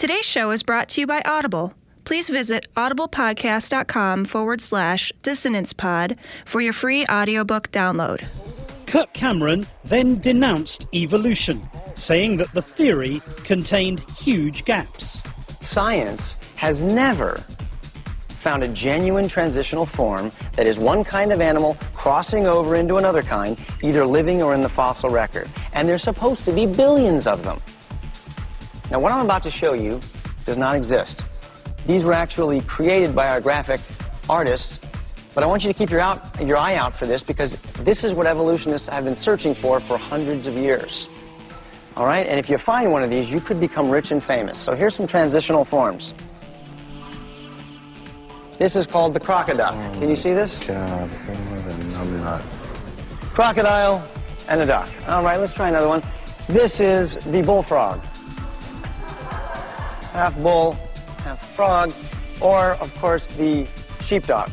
Today's show is brought to you by Audible. Please visit audiblepodcast.com forward slash dissonance pod for your free audiobook download. Kirk Cameron then denounced evolution, saying that the theory contained huge gaps. Science has never found a genuine transitional form that is one kind of animal crossing over into another kind, either living or in the fossil record. And there's supposed to be billions of them. Now, what I'm about to show you does not exist. These were actually created by our graphic artists, but I want you to keep your, out, your eye out for this because this is what evolutionists have been searching for for hundreds of years. All right, and if you find one of these, you could become rich and famous. So here's some transitional forms. This is called the crocodile. Oh Can you see this? God, I'm not. Crocodile and a duck. All right, let's try another one. This is the bullfrog. Half bull, half frog, or, of course, the sheepdog.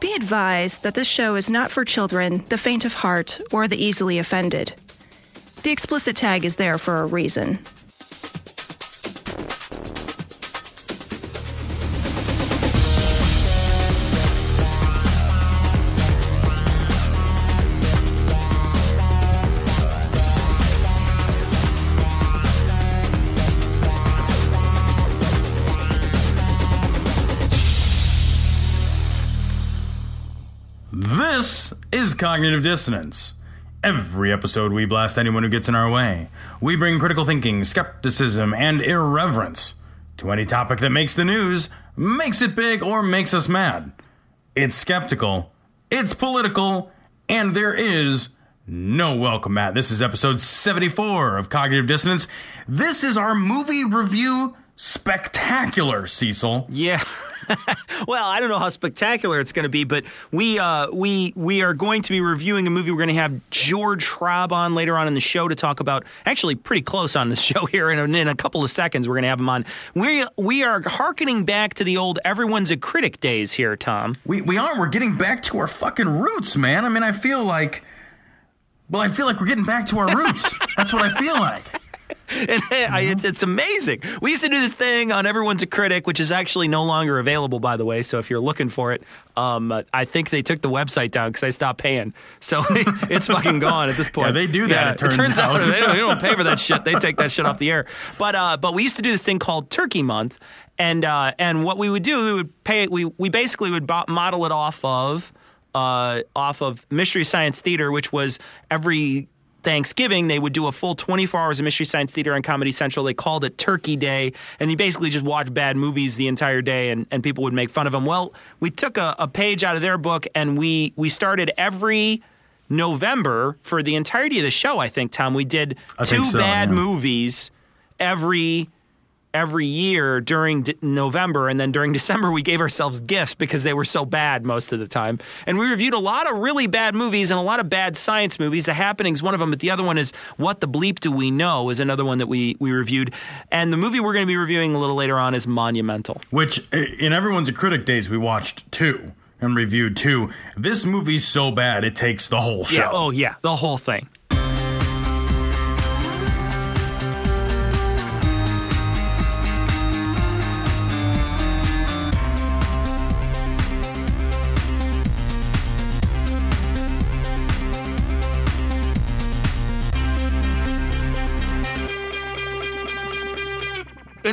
Be advised that this show is not for children, the faint of heart, or the easily offended. The explicit tag is there for a reason. Cognitive Dissonance. Every episode, we blast anyone who gets in our way. We bring critical thinking, skepticism, and irreverence to any topic that makes the news, makes it big, or makes us mad. It's skeptical, it's political, and there is no welcome mat. This is episode 74 of Cognitive Dissonance. This is our movie review spectacular, Cecil. Yeah. well, I don't know how spectacular it's going to be, but we uh, we we are going to be reviewing a movie. We're going to have George Hrab on later on in the show to talk about. Actually, pretty close on the show here. In a, in a couple of seconds, we're going to have him on. We we are harkening back to the old "everyone's a critic" days here, Tom. We we are. We're getting back to our fucking roots, man. I mean, I feel like. Well, I feel like we're getting back to our roots. That's what I feel like. and I, it's it's amazing. We used to do this thing on Everyone's a Critic, which is actually no longer available, by the way. So if you're looking for it, um, I think they took the website down because I stopped paying. So it's fucking gone at this point. Yeah, they do that, it turns out. they, don't, they don't pay for that shit. They take that shit off the air. But uh, but we used to do this thing called Turkey Month, and uh, and what we would do, we would pay. We we basically would model it off of uh, off of Mystery Science Theater, which was every Thanksgiving, they would do a full 24 hours of Mystery Science Theater on Comedy Central. They called it Turkey Day, and you basically just watch bad movies the entire day, and, and people would make fun of them. Well, we took a, a page out of their book, and we we started every November for the entirety of the show. I think Tom, we did I two so, bad yeah. movies every every year during D- November and then during December we gave ourselves gifts because they were so bad most of the time. And we reviewed a lot of really bad movies and a lot of bad science movies. The Happening's one of them, but the other one is What the Bleep Do We Know is another one that we we reviewed. And the movie we're going to be reviewing a little later on is Monumental. Which, in everyone's a critic days, we watched two and reviewed two. This movie's so bad it takes the whole show. Yeah, oh yeah, the whole thing.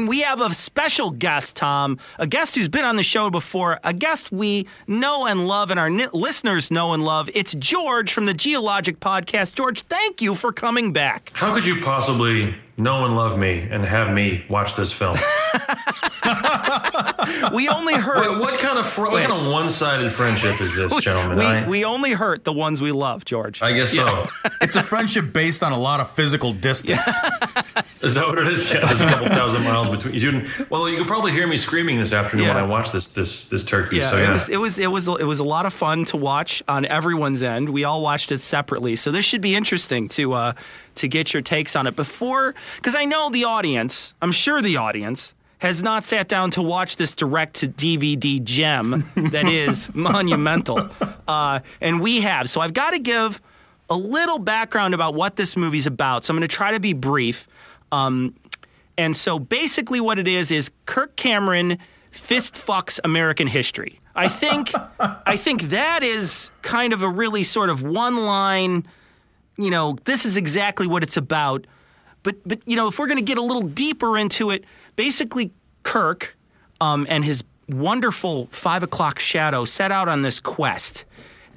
We have a special guest, Tom, a guest who's been on the show before, a guest we know and love, and our listeners know and love. It's George from the Geologic Podcast. George, thank you for coming back. How could you possibly know one love me and have me watch this film? We only hurt. what, what kind of fr- what kind of one-sided friendship is this, gentlemen? we, I, we only hurt the ones we love, George. I guess so. It's a friendship based on a lot of physical distance. Is that what it is? Yeah, there's a couple thousand miles between you. and- Well, you could probably hear me screaming this afternoon when I watch this this this turkey. Yeah, so yeah, it was it was it was it was a lot of fun to watch on everyone's end. We all watched it separately, so this should be interesting to uh, to get your takes on it before, because I know the audience. I'm sure the audience has not sat down to watch this direct to DVD gem that is monumental. Uh, and we have. So I've got to give a little background about what this movie's about. So I'm going to try to be brief. Um, and so basically, what it is is Kirk Cameron fist fucks American history. I think I think that is kind of a really sort of one line. You know, this is exactly what it's about. But but you know, if we're going to get a little deeper into it, basically, Kirk um, and his wonderful five o'clock shadow set out on this quest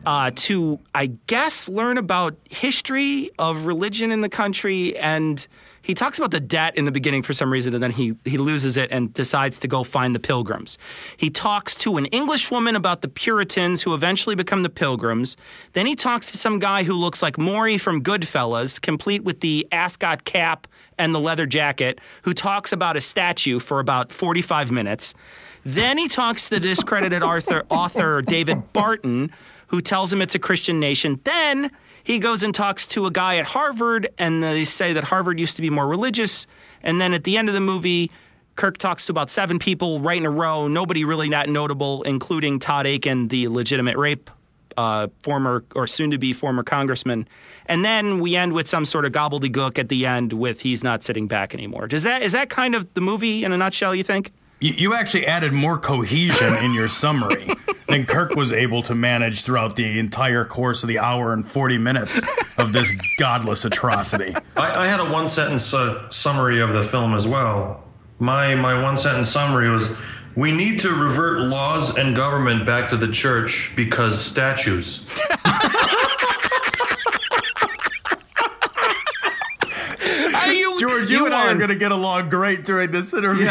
uh, to, I guess, learn about history of religion in the country. And he talks about the debt in the beginning for some reason, and then he, he loses it and decides to go find the pilgrims. He talks to an English woman about the Puritans who eventually become the pilgrims. Then he talks to some guy who looks like Morrie from Goodfellas, complete with the ascot cap and the leather jacket, who talks about a statue for about 45 minutes. Then he talks to the discredited author, author David Barton, who tells him it's a Christian nation. Then he goes and talks to a guy at Harvard, and they say that Harvard used to be more religious. And then at the end of the movie, Kirk talks to about seven people right in a row, nobody really that notable, including Todd Akin, the legitimate rape uh, former or soon to be former congressman. And then we end with some sort of gobbledygook at the end with he's not sitting back anymore. Does that is that kind of the movie in a nutshell, you think? You, you actually added more cohesion in your summary than Kirk was able to manage throughout the entire course of the hour and 40 minutes of this godless atrocity. I, I had a one sentence uh, summary of the film as well. My my one sentence summary was we need to revert laws and government back to the church because statues. George, you, and I are going to get along great during this interview.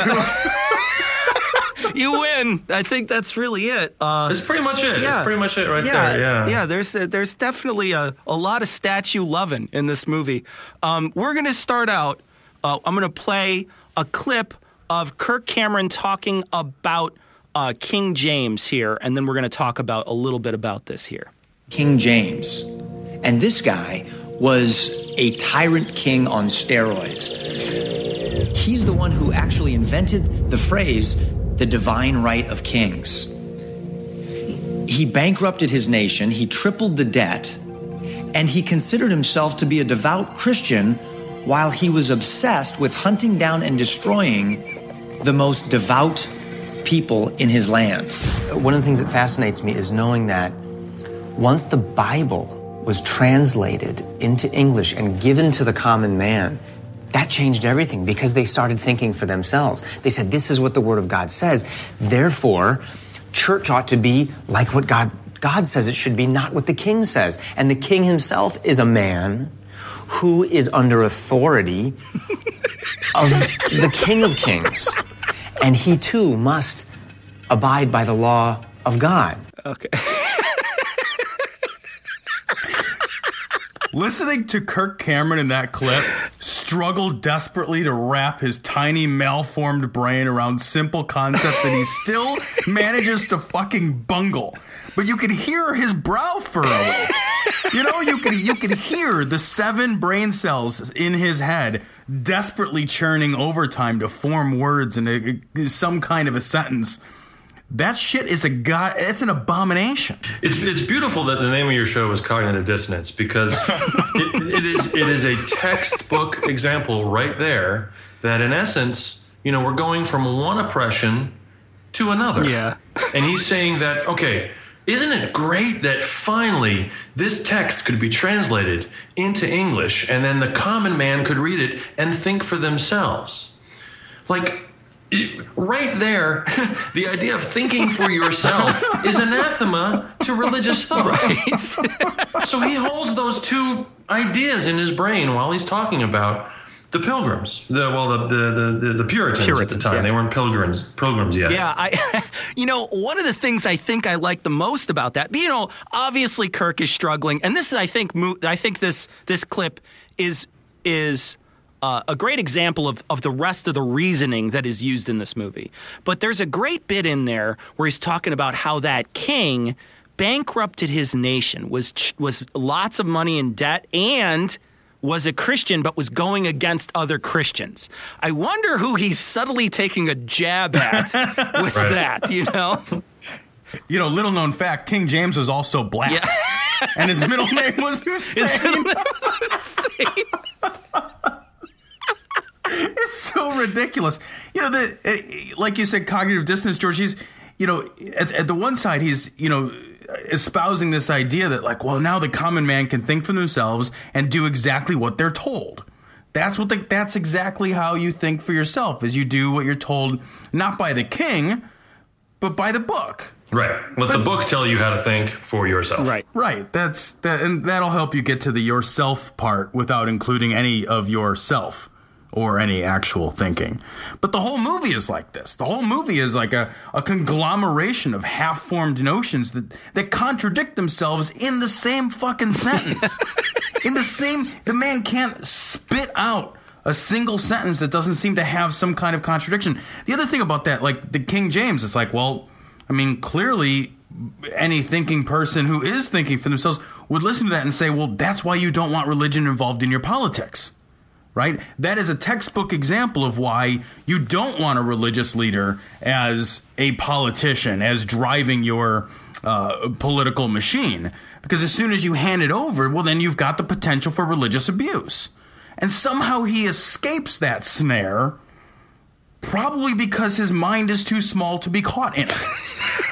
you win. I think that's really it. Uh, That's pretty much it. yeah. That's pretty much it right yeah, there. Yeah. yeah. There's a, there's definitely a, a lot of statue loving in this movie. Um, we're gonna start out. Uh, I'm gonna play a clip of Kirk Cameron talking about uh, King James here, and then we're gonna talk about a little bit about this here. King James. And this guy was a tyrant king on steroids. He's the one who actually invented the phrase, the divine right of kings. He bankrupted his nation, he tripled the debt, and he considered himself to be a devout Christian while he was obsessed with hunting down and destroying the most devout people in his land. One of the things that fascinates me is knowing that once the Bible was translated into English and given to the common man, that changed everything because they started thinking for themselves. They said, This is what the Word of God says. Therefore, church ought to be like what God, God says it should be, not what the king says. And the king himself is a man who is under authority of the King of Kings. And he too must abide by the law of God. Okay. Listening to Kirk Cameron in that clip struggle desperately to wrap his tiny malformed brain around simple concepts that he still manages to fucking bungle. But you can hear his brow furrow. You know, you can you can hear the seven brain cells in his head desperately churning overtime to form words and some kind of a sentence. That shit is a god. It's an abomination. It's it's beautiful that the name of your show is cognitive dissonance because it, it is it is a textbook example right there that in essence, you know, we're going from one oppression to another. Yeah. And he's saying that okay, isn't it great that finally this text could be translated into English and then the common man could read it and think for themselves? Like right there, the idea of thinking for yourself is anathema to religious thought. Right. so he holds those two ideas in his brain while he's talking about the pilgrims. The well, the the the, the, the Puritans, at the time. yeah. They weren't pilgrims pilgrims yet. Yeah, I, you know, one of the things I think I like the most about that, you know, obviously Kirk is struggling, and this is, I think, mo- I think this this clip is is uh, a great example of of the rest of the reasoning that is used in this movie. But there's a great bit in there where he's talking about how that king bankrupted his nation, was ch- was lots of money in debt, and was a Christian but was going against other Christians. I wonder who he's subtly taking a jab at with Right. that, you know? You know, little known fact: King James was also black, Yeah. and his middle name was Hussein. It's so ridiculous. You know, the eh, like you said, cognitive dissonance, George. He's, you know, at, at the one side, he's, you know, espousing this idea that like, well, now the common man can think for themselves and do exactly what they're told. That's what the, that's exactly how you think for yourself, is you do what you're told, not by the king, but by the book. Right. Let the book tell you how to think for yourself. Right. Right. That's that, and that'll help you get to the yourself part without including any of yourself or any actual thinking. But the whole movie is like this. The whole movie is like a, a conglomeration of half-formed notions that that contradict themselves in the same fucking sentence. in the same, the man can't spit out a single sentence that doesn't seem to have some kind of contradiction. The other thing about that, like the King James, it's like, well, I mean, clearly, any thinking person who is thinking for themselves would listen to that and say, well, that's why you don't want religion involved in your politics. Right? That is a textbook example of why you don't want a religious leader as a politician, as driving your uh, political machine. Because as soon as you hand it over, well, then you've got the potential for religious abuse. And somehow he escapes that snare, probably because his mind is too small to be caught in it.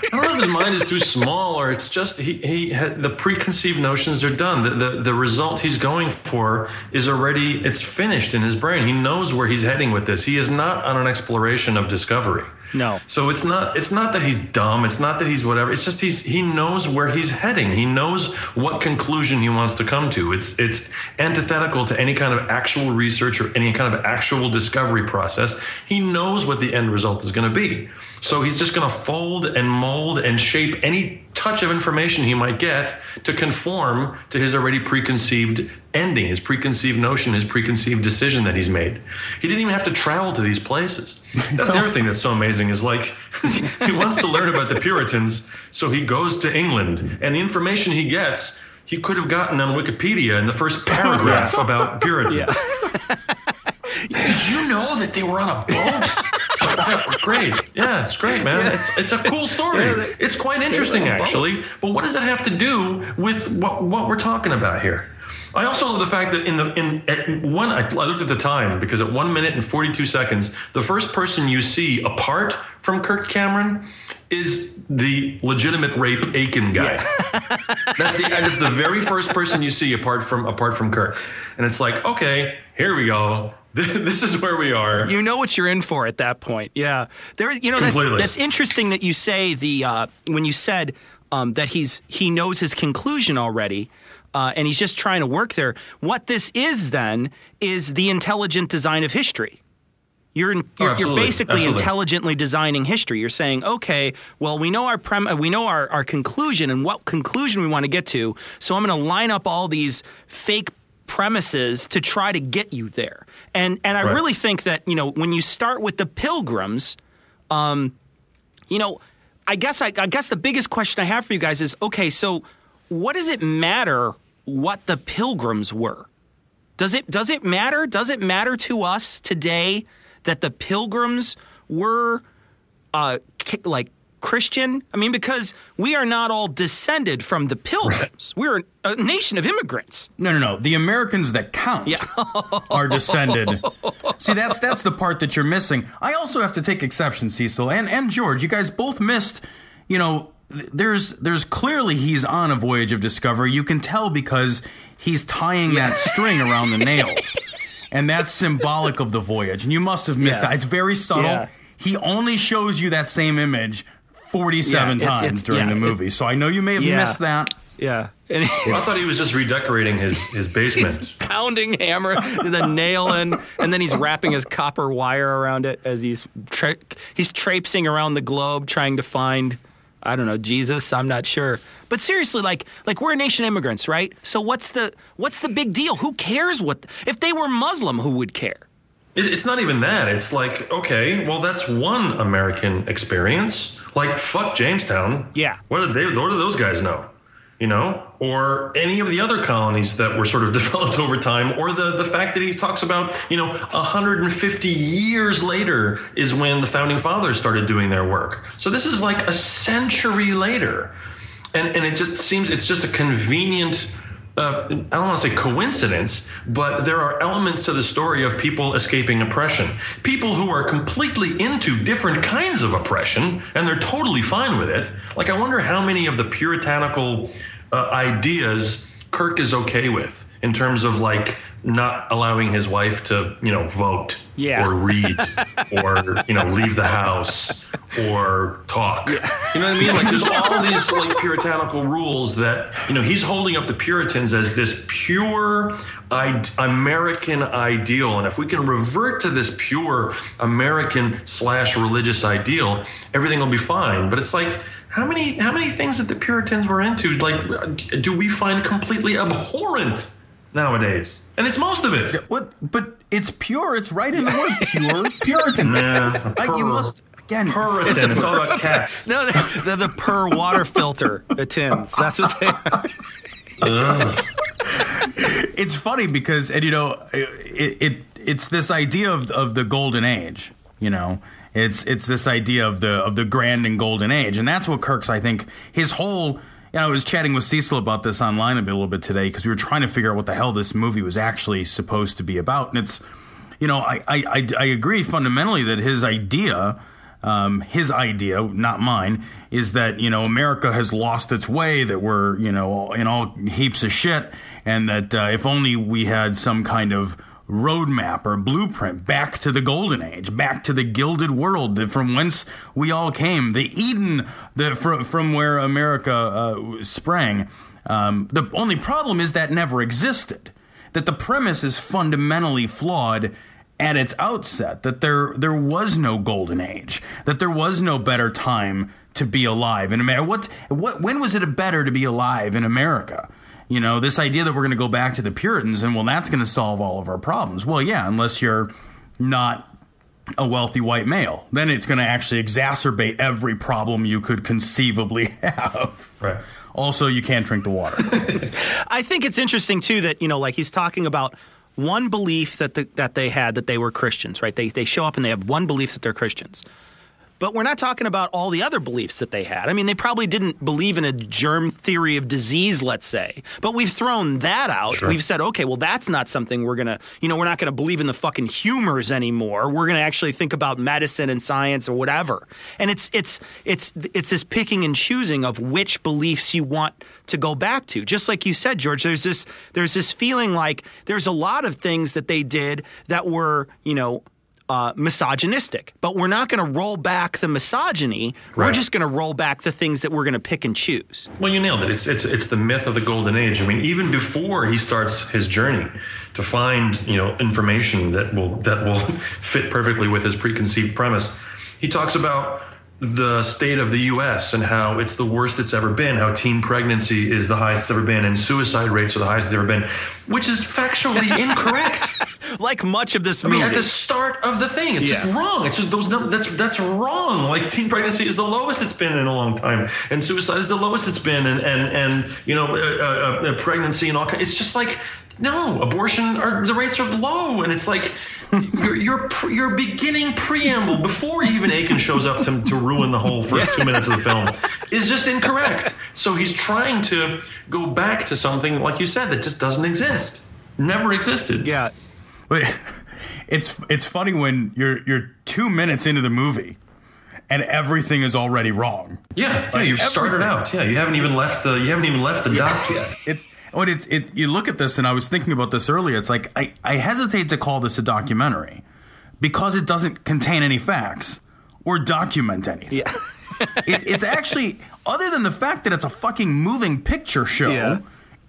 I don't know if his mind is too small or it's just he, he had, the preconceived notions are done. The, the the result he's going for is already it's finished in his brain. He knows where he's heading with this. He is not on an exploration of discovery. No. So it's not it's not that he's dumb. It's not that he's whatever. It's just he's he knows where he's heading. He knows what conclusion he wants to come to. It's it's antithetical to any kind of actual research or any kind of actual discovery process. He knows what the end result is going to be. So he's just going to fold and mold and shape any touch of information he might get to conform to his already preconceived ending, his preconceived notion, his preconceived decision that he's made. He didn't even have to travel to these places. That's the other thing that's so amazing is like he wants to learn about the Puritans, so he goes to England, and the information he gets, he could have gotten on Wikipedia in the first paragraph about Puritans. Did you know that they were on a boat? Yeah, great. Yeah, it's great, man. It's it's a cool story. It's quite interesting, actually. But what does that have to do with what what we're talking about here? I also love the fact that in the in at one I looked at the time because at one minute and forty two seconds, the first person you see apart from Kirk Cameron is the legitimate rape Akin guy. That's the that's the very first person you see apart from apart from Kirk, and it's like okay, here we go. This is where we are. You know what you're in for at that point. Yeah, there. You know that's, that's interesting that you say the uh, when you said um, that he's he knows his conclusion already. Uh, and he's just trying to work there. What this is then is the intelligent design of history. You're, you're, you're basically Absolutely. intelligently designing history. You're saying, okay, well, we know our prem- we know our, our conclusion and what conclusion we want to get to. So I'm going to line up all these fake premises to try to get you there. And and I Right. really think that you know when you start with the pilgrims, um, you know, I guess I, I guess the biggest question I have for you guys is, okay, so what does it matter what the pilgrims were? Does it does it matter? Does it matter to us today that the pilgrims were uh, like Christian? I mean, because we are not all descended from the pilgrims. We're a nation of immigrants. No, no, no. The Americans that count are descended. See, that's that's the part that you're missing. I also have to take exception, Cecil and and George. You guys both missed. You know, there's there's clearly he's on a voyage of discovery. You can tell because he's tying that string around the nails, and that's symbolic of the voyage. And you must have missed Yeah. that. It's very subtle. Yeah. He only shows you that same image 47 Yeah, it's- times it's- during yeah, the it- movie. so I know you may have Yeah. missed that. Yeah. And I thought he was just redecorating his his basement. pounding hammer, the nail in, and then he's wrapping his copper wire around it as he's tra- he's traipsing around the globe trying to find, I don't know, Jesus. I'm not sure, but seriously, like like we're a nation of immigrants, right? So what's the what's the big deal? Who cares what if they were Muslim? Who would care? It- It's not even that. It's like, okay, well, that's one American experience. Like, fuck Jamestown. Yeah. What did they? What do those guys know? you know, or any of the other colonies that were sort of developed over time, or the, the fact that he talks about, you know, 150 years later is when the founding fathers started doing their work. So this is like a century later. And, and it just seems it's just a convenient uh, I don't want to say coincidence, but there are elements to the story of people escaping oppression. People who are completely into different kinds of oppression and they're totally fine with it. Like, I wonder how many of the puritanical uh, ideas Kirk is okay with in terms of like not allowing his wife to, you know, vote Yeah. or read or, you know, leave the house or talk. You know what I mean? Like there's all these like puritanical rules that, you know, he's holding up the Puritans as this pure I- American ideal. And if we can revert to this pure American slash religious ideal, everything will be fine. But it's like, how many how many things that the Puritans were into, like, do we find completely abhorrent nowadays? And it's most of it. What? But it's pure. It's right in the word pure. Puritan. Yeah, It's like you must again. Puritan. It's all about cats. No, the, the, the per water filter the tins. That's what they are. It's funny because and you know it, it it's this idea of of the golden age you know it's it's this idea of the of the grand and golden age and that's what kirk's i think his whole know, I was chatting with Cecil about this online a, little bit today because we were trying to figure out what the hell this movie was actually supposed to be about. And it's, you know, I, I, I, I agree fundamentally that his idea, um, his idea, not mine, is that, you know, America has lost its way, that we're, you know, in all heaps of shit, and that uh, if only we had some kind of roadmap or blueprint back to the golden age, back to the gilded world that from whence we all came, the Eden that from, from where America uh, sprang. Um, the only problem is that never existed. That the premise is fundamentally flawed at its outset. That there there was no golden age. That there was no better time to be alive in America. What what when was it better to be alive in America? You know, this idea that we're going to go back to the Puritans and well, that's going to solve all of our problems. Well, yeah, unless you're not a wealthy white male, then it's going to actually exacerbate every problem you could conceivably have. Right. Also, you can't drink the water. I think it's interesting too that you know, like he's talking about one belief that the, that they had that they were Christians, right? They they show up and they have one belief that they're Christians. But we're not talking about all the other beliefs that they had. I mean, they probably didn't believe in a germ theory of disease, let's say. But we've thrown that out. Sure. We've said, okay, well, that's not something we're going to, you know, we're not going to believe in the fucking humors anymore. We're going to actually think about medicine and science or whatever. And it's it's it's it's this picking and choosing of which beliefs you want to go back to. Just like you said, George, there's this there's this feeling like there's a lot of things that they did that were, you know, uh, misogynistic, but we're not going to roll back the misogyny. We're just going to roll back the things that we're going to pick and choose. Well, you nailed it. It's it's it's the myth of the golden age. I mean, even before he starts his journey to find you know information that will that will fit perfectly with his preconceived premise, he talks about the state of the U.S. and how it's the worst it's ever been. How teen pregnancy is the highest it's ever been, and suicide rates are the highest they've ever been, which is factually incorrect. Like much of this I movie. mean, at the start of the thing, it's just wrong. It's just those. num- That's that's wrong. Like teen pregnancy is the lowest it's been in a long time, and suicide is the lowest it's been, and and and you know, uh, uh, uh, pregnancy and all. ki- It's just like no abortion. Are the rates are low, and it's like. your your your beginning preamble before even Akin shows up to, to ruin the whole first two minutes of the film is just incorrect. So he's trying to go back to something like you said that just doesn't exist, never existed. yeah. Wait, it's it's funny when you're you're two minutes into the movie and everything is already wrong. Yeah, yeah, you've started out. Yeah, you haven't even left the you haven't even left the dock yet. It's when it's it. You look at this, and I was thinking about this earlier. It's like I I hesitate to call this a documentary because it doesn't contain any facts or document anything. Yeah. it, it's actually other than the fact that it's a fucking moving picture show. Yeah.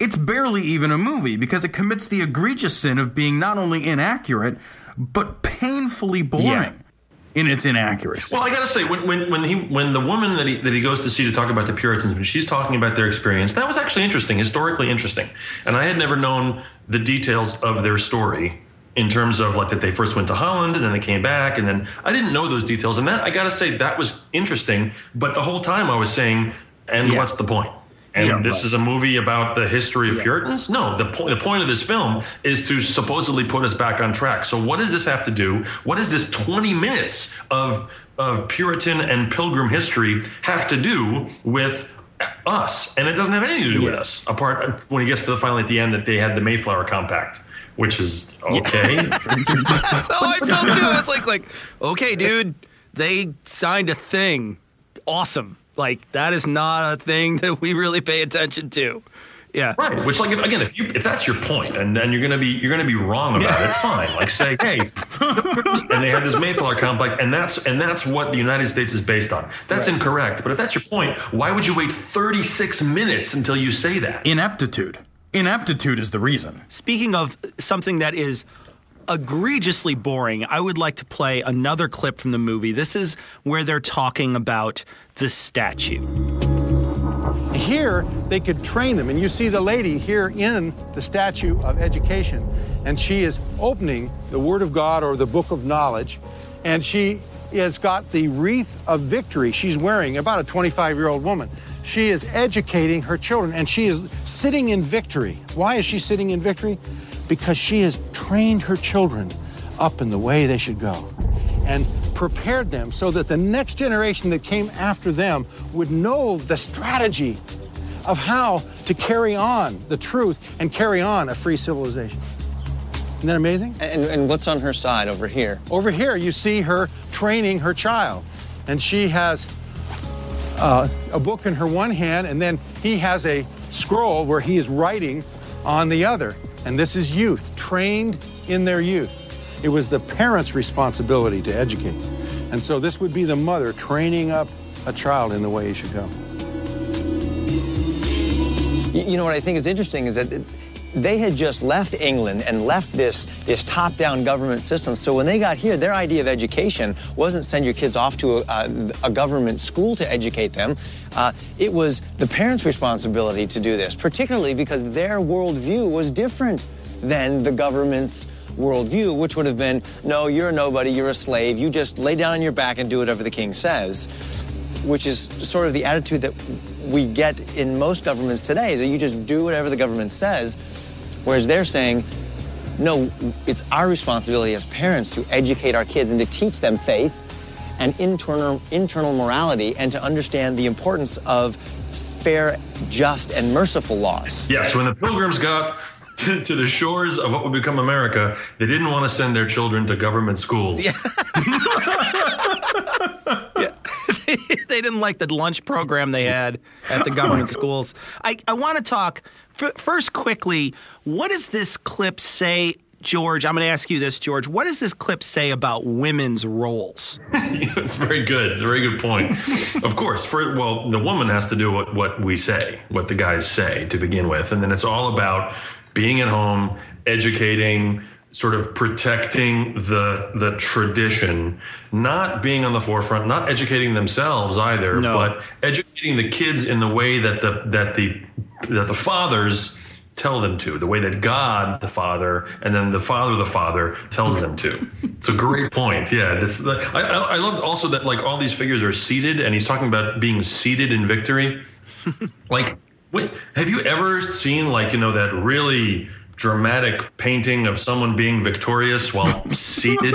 It's barely even a movie because it commits the egregious sin of being not only inaccurate but painfully boring Yeah. in its inaccuracy. Well, I gotta say, when when when he when the woman that he that he goes to see to talk about the Puritans, when she's talking about their experience, that was actually interesting, historically interesting, and I had never known the details of their story in terms of like that they first went to Holland and then they came back, and then I didn't know those details, and that I gotta say that was interesting. But the whole time I was saying, and Yeah. what's the point? And Yeah, this right. is a movie about the history of Puritans? No, the point the point of this film is to supposedly put us back on track. So what does this have to do? What does this 20 minutes of of Puritan and Pilgrim history have to do with us? And it doesn't have anything to do with us. Apart when he gets to the finally at the end that they had the Mayflower Compact, which is okay. That's how I felt too. It's like, like, okay, dude, they signed a thing. Awesome. Like that is not a thing that we really pay attention to. Yeah. Right. Which, like, if, again, if you if that's your point, and and you're gonna be you're gonna be wrong about it, fine. Like, say, hey, and they had this Mayflower complex, and that's and that's what the United States is based on. That's incorrect. But if that's your point, why would you wait 36 minutes until you say that? Ineptitude. Ineptitude is the reason. Speaking of something that is egregiously boring, I would like to play another clip from the movie. This is where they're talking about the statue. Here, they could train them. And you see the lady here in the statue of education. And she is opening the Word of God or the Book of Knowledge. And she has got the wreath of victory she's wearing, about a 25 year old woman. She is educating her children and she is sitting in victory. Why is she sitting in victory? Because she has trained her children up in the way they should go and prepared them so that the next generation that came after them would know the strategy of how to carry on the truth and carry on a free civilization. Isn't that amazing? And, and what's on her side over here? Over here, you see her training her child, and she has uh, a book in her one hand, and then he has a scroll where he is writing on the other. And this is youth, trained in their youth. It was the parents' responsibility to educate. And so this would be the mother training up a child in the way he should go. You, know what I think is interesting is that they had just left England and left this, this top-down government system. So when they got here, their idea of education wasn't send your kids off to a, a government school to educate them. Uh, it was the parents' responsibility to do this, particularly because their worldview was different than the government's worldview, which would have been, no, you're a nobody, you're a slave, you just lay down on your back and do whatever the king says, which is sort of the attitude that we get in most governments today, is that you just do whatever the government says, whereas they're saying, no, it's our responsibility as parents to educate our kids and to teach them faith and internal, internal morality and to understand the importance of fair, just, and merciful laws. Yes, when the pilgrims got to, to the shores of what would become America, they didn't want to send their children to government schools. they didn't like the lunch program they had at the government schools. I, I want to talk first quickly. What does this clip say, George? I'm going to ask you this, George. What does this clip say about women's roles? it's very good. It's a very good point. of course, for well, the woman has to do what what we say, what the guys say to begin with, and then it's all about being at home, educating, sort of protecting the the tradition, not being on the forefront, not educating themselves either, No. but educating the kids in the way that the that the that the fathers tell them to, the way that God the Father and then the Father the Father tells them to. It's a great point. Yeah, this I I, I love also that like all these figures are seated, and he's talking about being seated in victory. like, wait, have you ever seen like you know that really dramatic painting of someone being victorious while seated?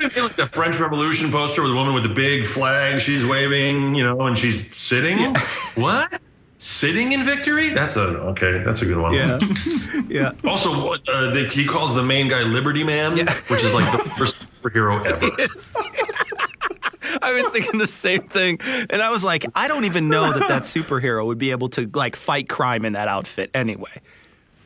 I feel like the French Revolution poster with a woman with the big flag, she's waving, you know, and she's sitting. What? Sitting in victory? That's a okay. That's a good one. Yeah, yeah. Also, uh, the, he calls the main guy Liberty Man, which is like the first superhero ever. I was thinking the same thing, and I was like, I don't even know that that superhero would be able to like fight crime in that outfit anyway.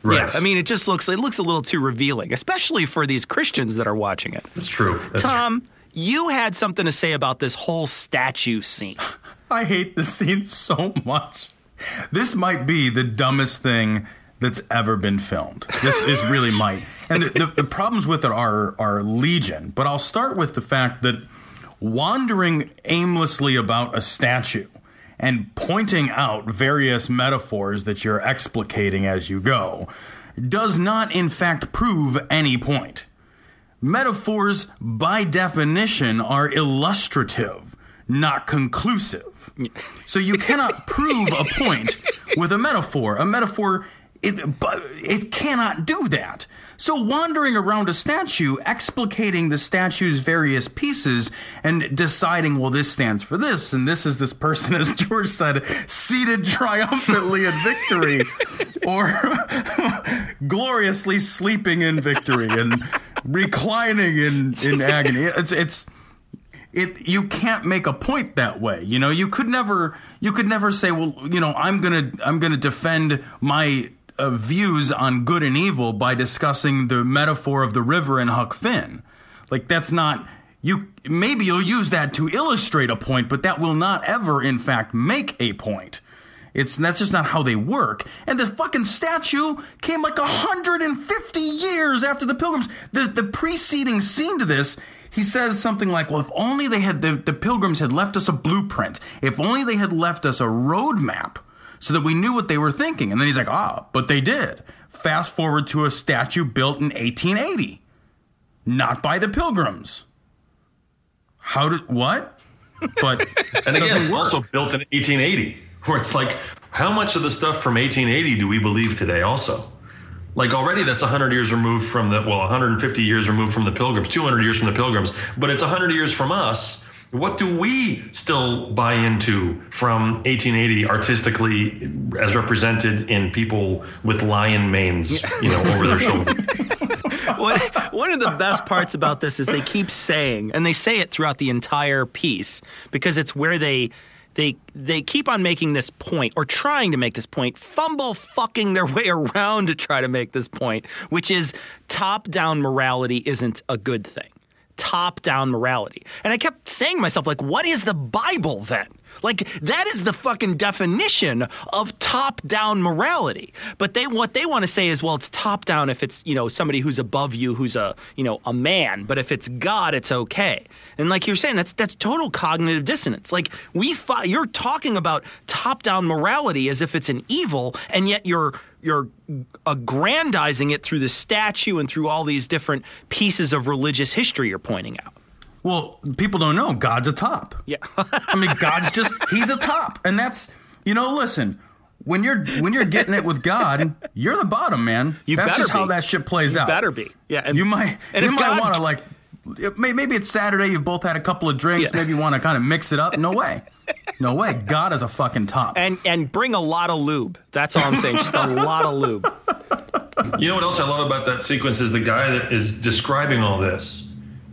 Right. Yeah, I mean, it just looks it looks a little too revealing, especially for these Christians that are watching it. That's true. That's Tom, you had something to say about this whole statue scene. I hate this scene so much. This might be the dumbest thing that's ever been filmed. This is really might. And the, the, the problems with it are are legion. But I'll start with the fact that wandering aimlessly about a statue and pointing out various metaphors that you're explicating as you go does not in fact prove any point. Metaphors, by definition, are illustrative, not conclusive. So you cannot prove a point with a metaphor. A metaphor, it, it cannot do that. So wandering around a statue, explicating the statue's various pieces, and deciding, well, this stands for this, and this is this person, as George said, seated triumphantly in victory, or gloriously sleeping in victory and reclining in, in agony. It's it's it you can't make a point that way you know you could never you could never say well you know i'm gonna i'm gonna defend my uh, views on good and evil by discussing the metaphor of the river in huck finn like that's not you maybe you'll use that to illustrate a point but that will not ever in fact make a point it's that's just not how they work. And the fucking statue came like 150 years after the pilgrims. The the preceding scene to this he says something like, well, if only they had, the, the pilgrims had left us a blueprint, if only they had left us a roadmap so that we knew what they were thinking. And then he's like, ah, but they did. Fast forward to a statue built in 1880, not by the pilgrims. How did, what? But, and again, also built in 1880, where it's like, how much of the stuff from 1880 do we believe today also? Like already that's 100 years removed from the, well, 150 years removed from the pilgrims, 200 years from the pilgrims, but it's 100 years from us. What do we still buy into from 1880 artistically as represented in people with lion manes, you know, over their shoulder? What, one of the best parts about this is they keep saying, and they say it throughout the entire piece because it's where they they they keep on making this point or trying to make this point, fumble fucking their way around to try to make this point, which is top down morality isn't a good thing. Top down morality. And I kept saying to myself, like, what is the Bible then? Like that is the fucking definition of top-down morality. But they what they want to say is, well, it's top-down if it's you know somebody who's above you, who's a you know a man. But if it's God, it's okay. And like you're saying, that's that's total cognitive dissonance. Like we, fi- you're talking about top-down morality as if it's an evil, and yet you're you're aggrandizing it through the statue and through all these different pieces of religious history you're pointing out. Well, people don't know God's a top. Yeah. I mean, God's just he's a top, and that's you know. Listen, when you're when you're getting it with God, you're the bottom, man. You that's just how that shit plays You out. better be. Yeah, and- you might and you if might want to like. Maybe it's Saturday. You've both had a couple of drinks. Yeah. Maybe you want to kind of mix it up. No way, no way. God is a fucking top. And and bring a lot of lube. That's all I'm saying. Just a lot of lube. You know what else I love about that sequence is the guy that is describing all this.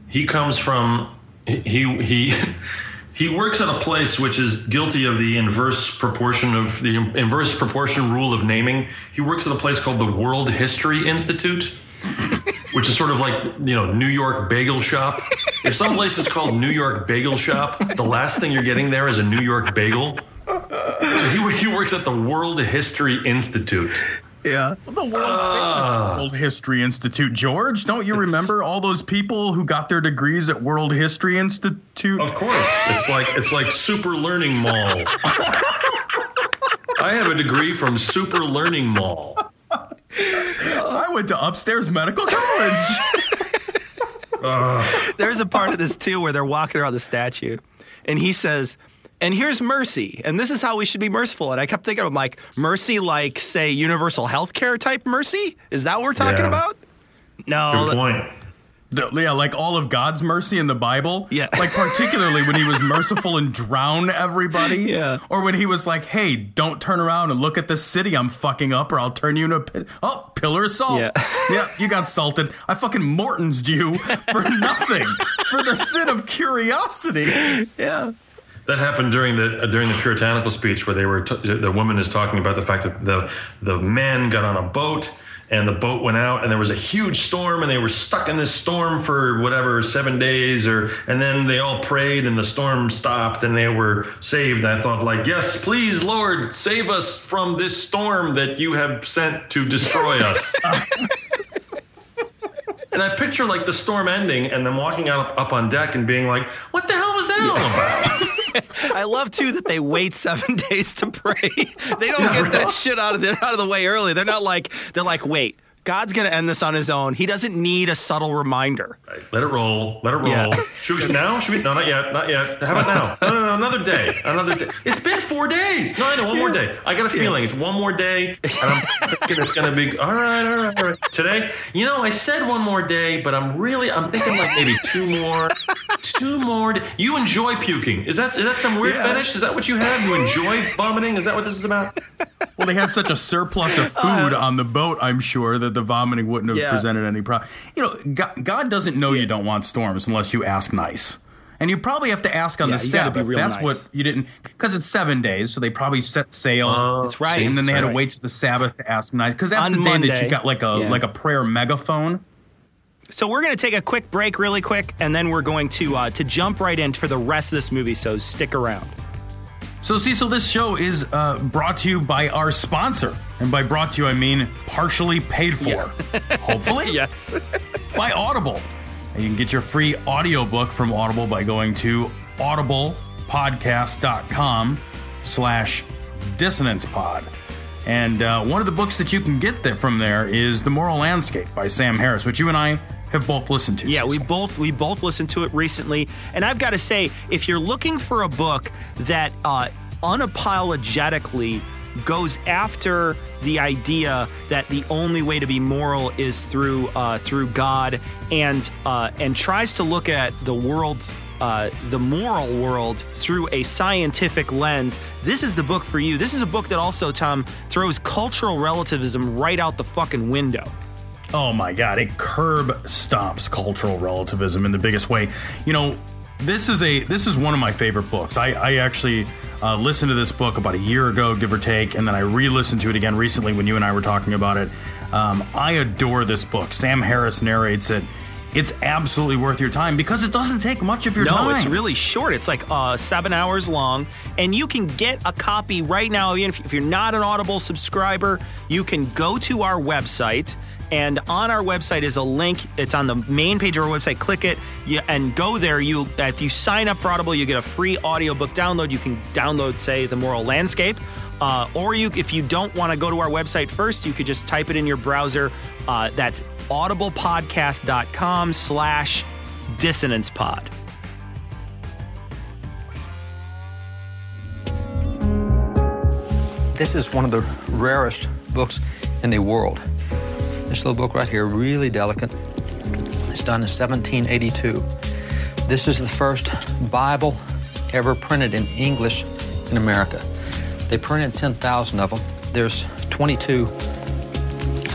He comes from he he he works at a place which is guilty of the inverse proportion of the inverse proportion rule of naming. He works at a place called the World History Institute, which is sort of like you know New York Bagel Shop. If some place is called New York Bagel Shop, the last thing you're getting there is a New York bagel. So he, he works at the World History Institute. Yeah. The world famous ah. World History Institute, George. Don't you remember all those people who got their degrees at World History Institute? Of course, it's like it's like Super Learning Mall. I have a degree from Super Learning Mall. I went to upstairs medical college. There's a part of this too where they're walking around the statue, and he says, "And here's mercy, and this is how we should be merciful." And I kept thinking, I'm like, mercy, like say universal health care type mercy? Is that what we're talking Yeah. about? No. Good point. The- yeah, like all of God's mercy in the Bible. Yeah. Like particularly when he was merciful and drown everybody. Yeah. Or when he was like, hey, don't turn around and look at this city I'm fucking up or I'll turn you into a pit. Oh, pillar of salt. Yeah. yeah, you got salted. I fucking Morton's you for nothing. for the sin of curiosity. Yeah. That happened during the uh, during the puritanical speech where they were t- the woman is talking about the fact that the the men got on a boat and the boat went out and there was a huge storm and they were stuck in this storm for whatever seven days or and then they all prayed and the storm stopped and they were saved. I thought like yes please lord save us from this storm that you have sent to destroy us and i picture like the storm ending and then walking out up on deck and being like what the hell was that all about I love too that they wait seven days to pray. They don't get that shit out of the out of the way early. They're not like they're like, wait, God's going to end this on his own. He doesn't need a subtle reminder. Right, Let it roll. Let it roll. Yeah. Should we now? Should we? No, not yet. Not yet. How about now? No, no, no. Another day. Another day. It's been four days. No, I know. One more day. I got a feeling it's one more day, and I'm thinking it's gonna be all right. All right. All right. Today, you know, I said one more day, but I'm really, I'm thinking like maybe two more. Two more. d- You enjoy puking? Is that is that some weird fetish? Is that what you have? You enjoy vomiting? Is that what this is about? Well, they had such a surplus of uh, food on the boat, I'm sure, that the vomiting wouldn't have Uh, Yeah. presented any problem. You know, God, God doesn't know you don't want storms unless you ask nice. And you probably have to ask on Yeah, the you gotta be Sabbath. real That's nice. what you didn't, because it's seven days, so they probably set sail. That's right. And then they had That's to wait to the Sabbath to ask nice, because that's On the day that Monday. you got like a Yeah. like a prayer megaphone. So we're going to take a quick break, really quick, and then we're going to uh, to jump right in for the rest of this movie. So stick around. So, Cecil, this show is uh, brought to you by our sponsor. And by brought to you, I mean partially paid for. Hopefully. Yes. by Audible. And you can get your free audiobook from Audible by going to audiblepodcast.com slash dissonancepod. And uh, one of the books that you can get there from there is The Moral Landscape by Sam Harris, which you and I have both listened to. Yeah, we both we both listened to it recently, and I've got to say, if you're looking for a book that uh, unapologetically goes after the idea that the only way to be moral is through uh, through God, and uh, and tries to look at the world. Uh, the moral world through a scientific lens. This is the book for you. This is a book that also, Tom, throws cultural relativism right out the fucking window. Oh my God, it curb stomps cultural relativism in the biggest way. You know, this is a this is one of my favorite books. I, I actually uh, listened to this book about a year ago, give or take, and then I re-listened to it again recently when you and I were talking about it. Um, I adore this book. Sam Harris narrates it. It's absolutely worth your time because it doesn't take much of your no, time. No, it's really short. It's like uh, seven hours long, and you can get a copy right now. Even if, if you're not an Audible subscriber, you can go to our website. And on our website is a link. It's on the main page of our website. Click it and go there. You, if you sign up for Audible, you get a free audiobook download. You can download, say, The Moral Landscape. Uh, or you, if you don't want to go to our website first, you could just type it in your browser. Uh, that's audiblepodcast.com slash dissonance pod. This is one of the rarest books in the world. This little book right here, really delicate. It's done in 1782. This is the first Bible ever printed in English in America. They printed 10,000 of them. There's 22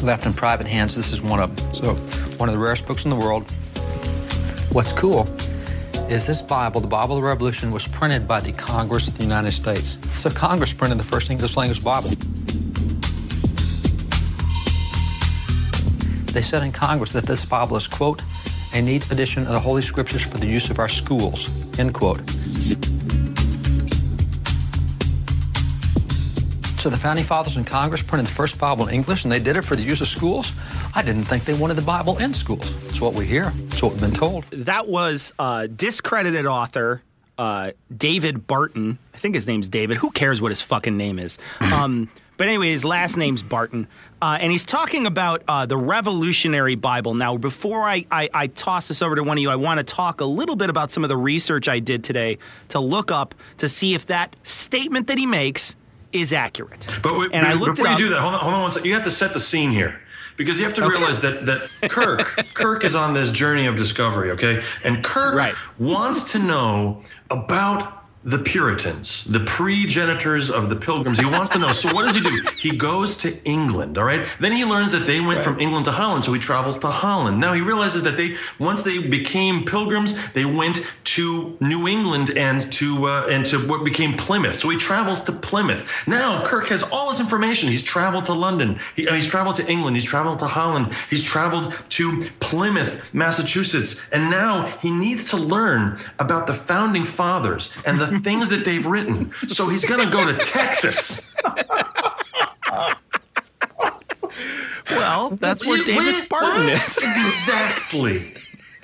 left in private hands. This is one of them. So, one of the rarest books in the world. What's cool is this Bible, the Bible of the Revolution, was printed by the Congress of the United States. So Congress printed the first English language Bible. They said in Congress that this Bible is, quote, a neat edition of the Holy Scriptures for the use of our schools, end quote. So the founding fathers in Congress printed the first Bible in English, and they did it for the use of schools. I didn't think they wanted the Bible in schools. It's what we hear. It's what we've been told. that was uh, discredited author uh, David Barton. I think his name's David. Who cares what his fucking name is? Um, but anyway, his last name's Barton. Uh, and he's talking about uh, the Revolutionary Bible. Now, before I, I, I toss this over to one of you, I want to talk a little bit about some of the research I did today to look up to see if that statement that he makes is accurate. But wait, and I be- looked before you do that, hold on, hold on one second. You have to set the scene here. Because you have to realize that that Kirk Kirk is on this journey of discovery, okay? And Kirk Right. wants to know about the Puritans, the pre-genitors of the Pilgrims. He wants to know. So what does he do? He goes to England, all right? Then he learns that they went from England to Holland, so he travels to Holland. Now he realizes that they once they became pilgrims, they went to New England and to uh, and to what became Plymouth. So he travels to Plymouth. Now Kirk has all this information. He's traveled to London. He, uh, he's traveled to England. He's traveled to Holland. He's traveled to Plymouth, Massachusetts, and now he needs to learn about the founding fathers and the things that they've written. So he's going to go to Texas. Well, that's where David wait, Barton what? is. Exactly.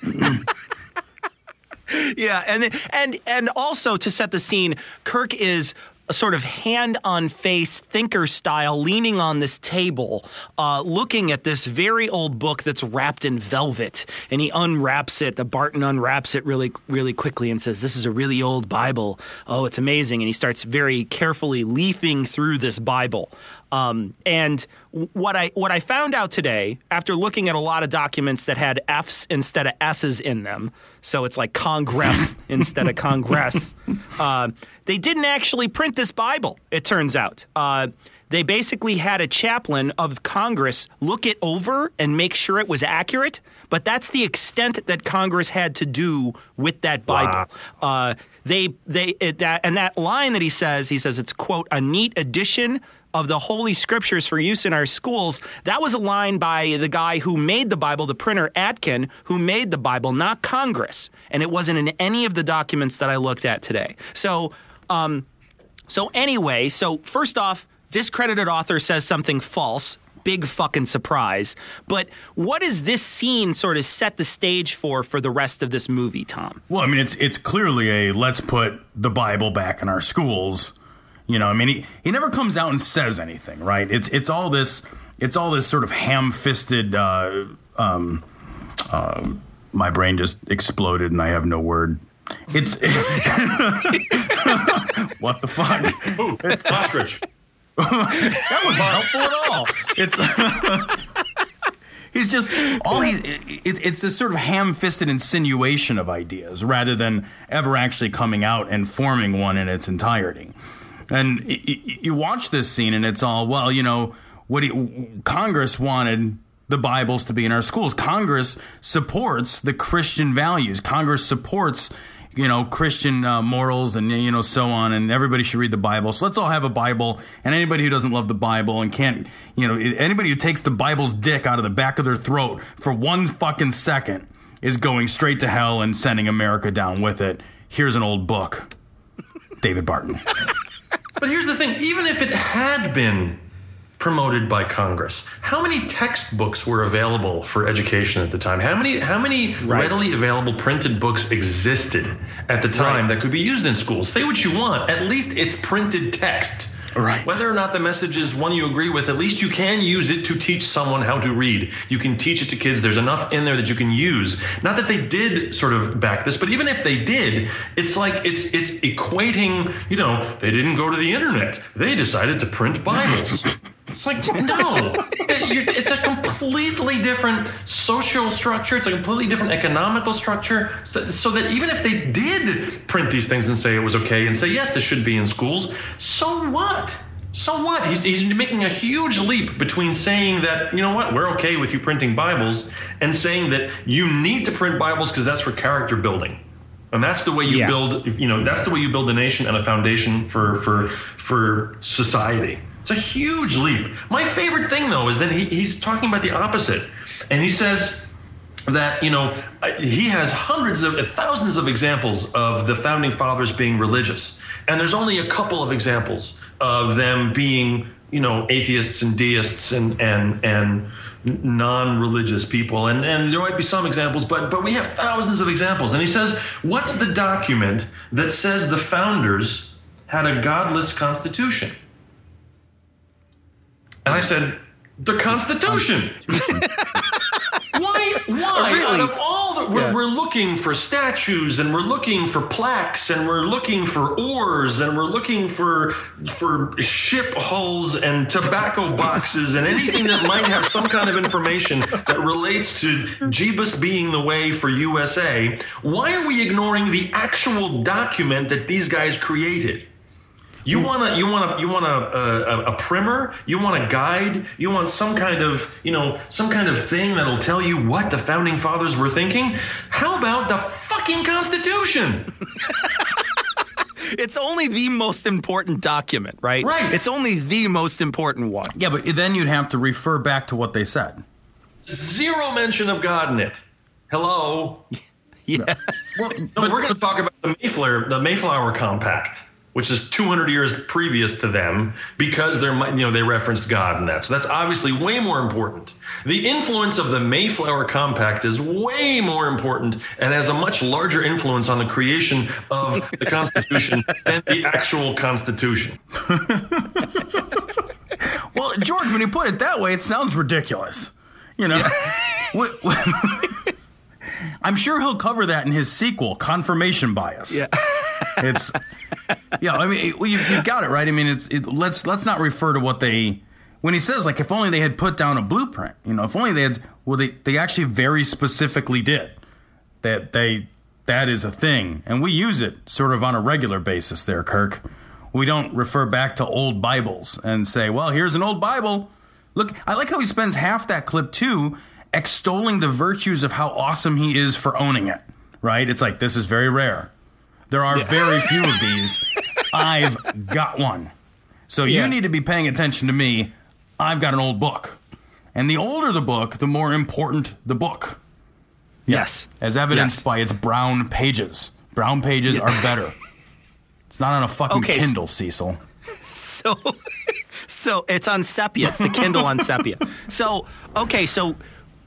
yeah, and and and also to set the scene, Kirk is a sort of hand on face thinker style, leaning on this table, uh, looking at this very old book that's wrapped in velvet. And he unwraps it. The Barton unwraps it really, really quickly and says, This is a really old Bible. Oh, it's amazing. And he starts very carefully leafing through this Bible. Um, and what I what I found out today, after looking at a lot of documents that had F's instead of S's in them, so it's like Congress instead of Congress, uh, they didn't actually print this Bible. It turns out. Uh, they basically had a chaplain of Congress look it over and make sure it was accurate, but that's the extent that Congress had to do with that Bible. Wow. Uh, they they it, that and that line that he says, he says it's quote a neat addition of the Holy Scriptures for use in our schools, that was a line by the guy who made the Bible, the printer Aitken, who made the Bible, not Congress. And it wasn't in any of the documents that I looked at today. So, um, so anyway, so first off, discredited author says something false. Big fucking surprise. But what does this scene sort of set the stage for for the rest of this movie, Tom? Well, I mean, it's it's clearly a let's put the Bible back in our schools you know, I mean, he, he never comes out and says anything, right? It's it's all this it's all this sort of ham-fisted. Uh, um, uh, my brain just exploded, and I have no word. It's what the fuck? Ooh, it's ostrich. that wasn't helpful at all. It's. he's just all he it, it's this sort of ham-fisted insinuation of ideas rather than ever actually coming out and forming one in its entirety and you watch this scene, and it's all well, you know, what he, Congress wanted the Bibles to be in our schools. Congress supports the Christian values. Congress supports you know Christian uh, morals and you know so on, and everybody should read the Bible. So let's all have a Bible. And anybody who doesn't love the Bible and can't, you know, anybody who takes the Bible's dick out of the back of their throat for one fucking second is going straight to hell and sending America down with it. Here's an old book, David Barton. But here's the thing even if it had been promoted by Congress, how many textbooks were available for education at the time? How many how many right. readily available printed books existed at the time right. that could be used in schools? Say what you want, at least it's printed text. Right. Whether or not the message is one you agree with, at least you can use it to teach someone how to read. You can teach it to kids. There's enough in there that you can use. Not that they did sort of back this, but even if they did, it's like it's it's equating, you know, they didn't go to the internet. They decided to print Bibles. It's like, no, it's a completely different social structure. It's a completely different economical structure. So, so, that even if they did print these things and say it was okay and say, yes, this should be in schools, so what? So what? He's, he's making a huge leap between saying that, you know what, we're okay with you printing Bibles and saying that you need to print Bibles because that's for character building. And that's the way you yeah. build, you know, that's the way you build a nation and a foundation for, for, for society. It's a huge leap. My favorite thing, though, is that he, he's talking about the opposite. And he says that, you know, he has hundreds of thousands of examples of the founding fathers being religious. And there's only a couple of examples of them being, you know, atheists and deists and, and, and, non-religious people and and there might be some examples but but we have thousands of examples and he says what's the document that says the founders had a godless constitution and I said, the Constitution. why? Why? Really? Out of all the, we're, yeah. we're, looking for statues, and we're looking for plaques, and we're looking for oars, and we're looking for for ship hulls and tobacco boxes, and anything that might have some kind of information that relates to Jeebus being the way for USA. Why are we ignoring the actual document that these guys created? You want to you want to you want a, uh, a, a primer, you want a guide, you want some kind of, you know, some kind of thing that'll tell you what the founding fathers were thinking? How about the fucking constitution? it's only the most important document, right? Right. It's only the most important one. Yeah, but then you'd have to refer back to what they said. Zero mention of God in it. Hello. yeah. Well, no, we're going to talk about the Mayflower, the Mayflower Compact which is 200 years previous to them, because they're you know they referenced God in that. So that's obviously way more important. The influence of the Mayflower Compact is way more important and has a much larger influence on the creation of the Constitution than the actual Constitution. Well, George, when you put it that way, it sounds ridiculous. You know, What- what- I'm sure he'll cover that in his sequel, Confirmation Bias. Yeah. It's yeah. I mean, you you got it right. I mean, it's it, let's let's not refer to what they when he says like if only they had put down a blueprint. You know, if only they had. Well, they they actually very specifically did that. They that is a thing, and we use it sort of on a regular basis. There, Kirk. We don't refer back to old Bibles and say, "Well, here's an old Bible." Look, I like how he spends half that clip too extolling the virtues of how awesome he is for owning it. Right? It's like this is very rare. There are very few of these. I've got one. So you need to be paying attention to me. I've got an old book. And the older the book, the more important the book. Yes. As evidenced Yes. by its brown pages. Brown pages are better. It's not on a fucking Okay, Kindle, Cecil. So, so it's on sepia. It's the Kindle on sepia. So, okay, so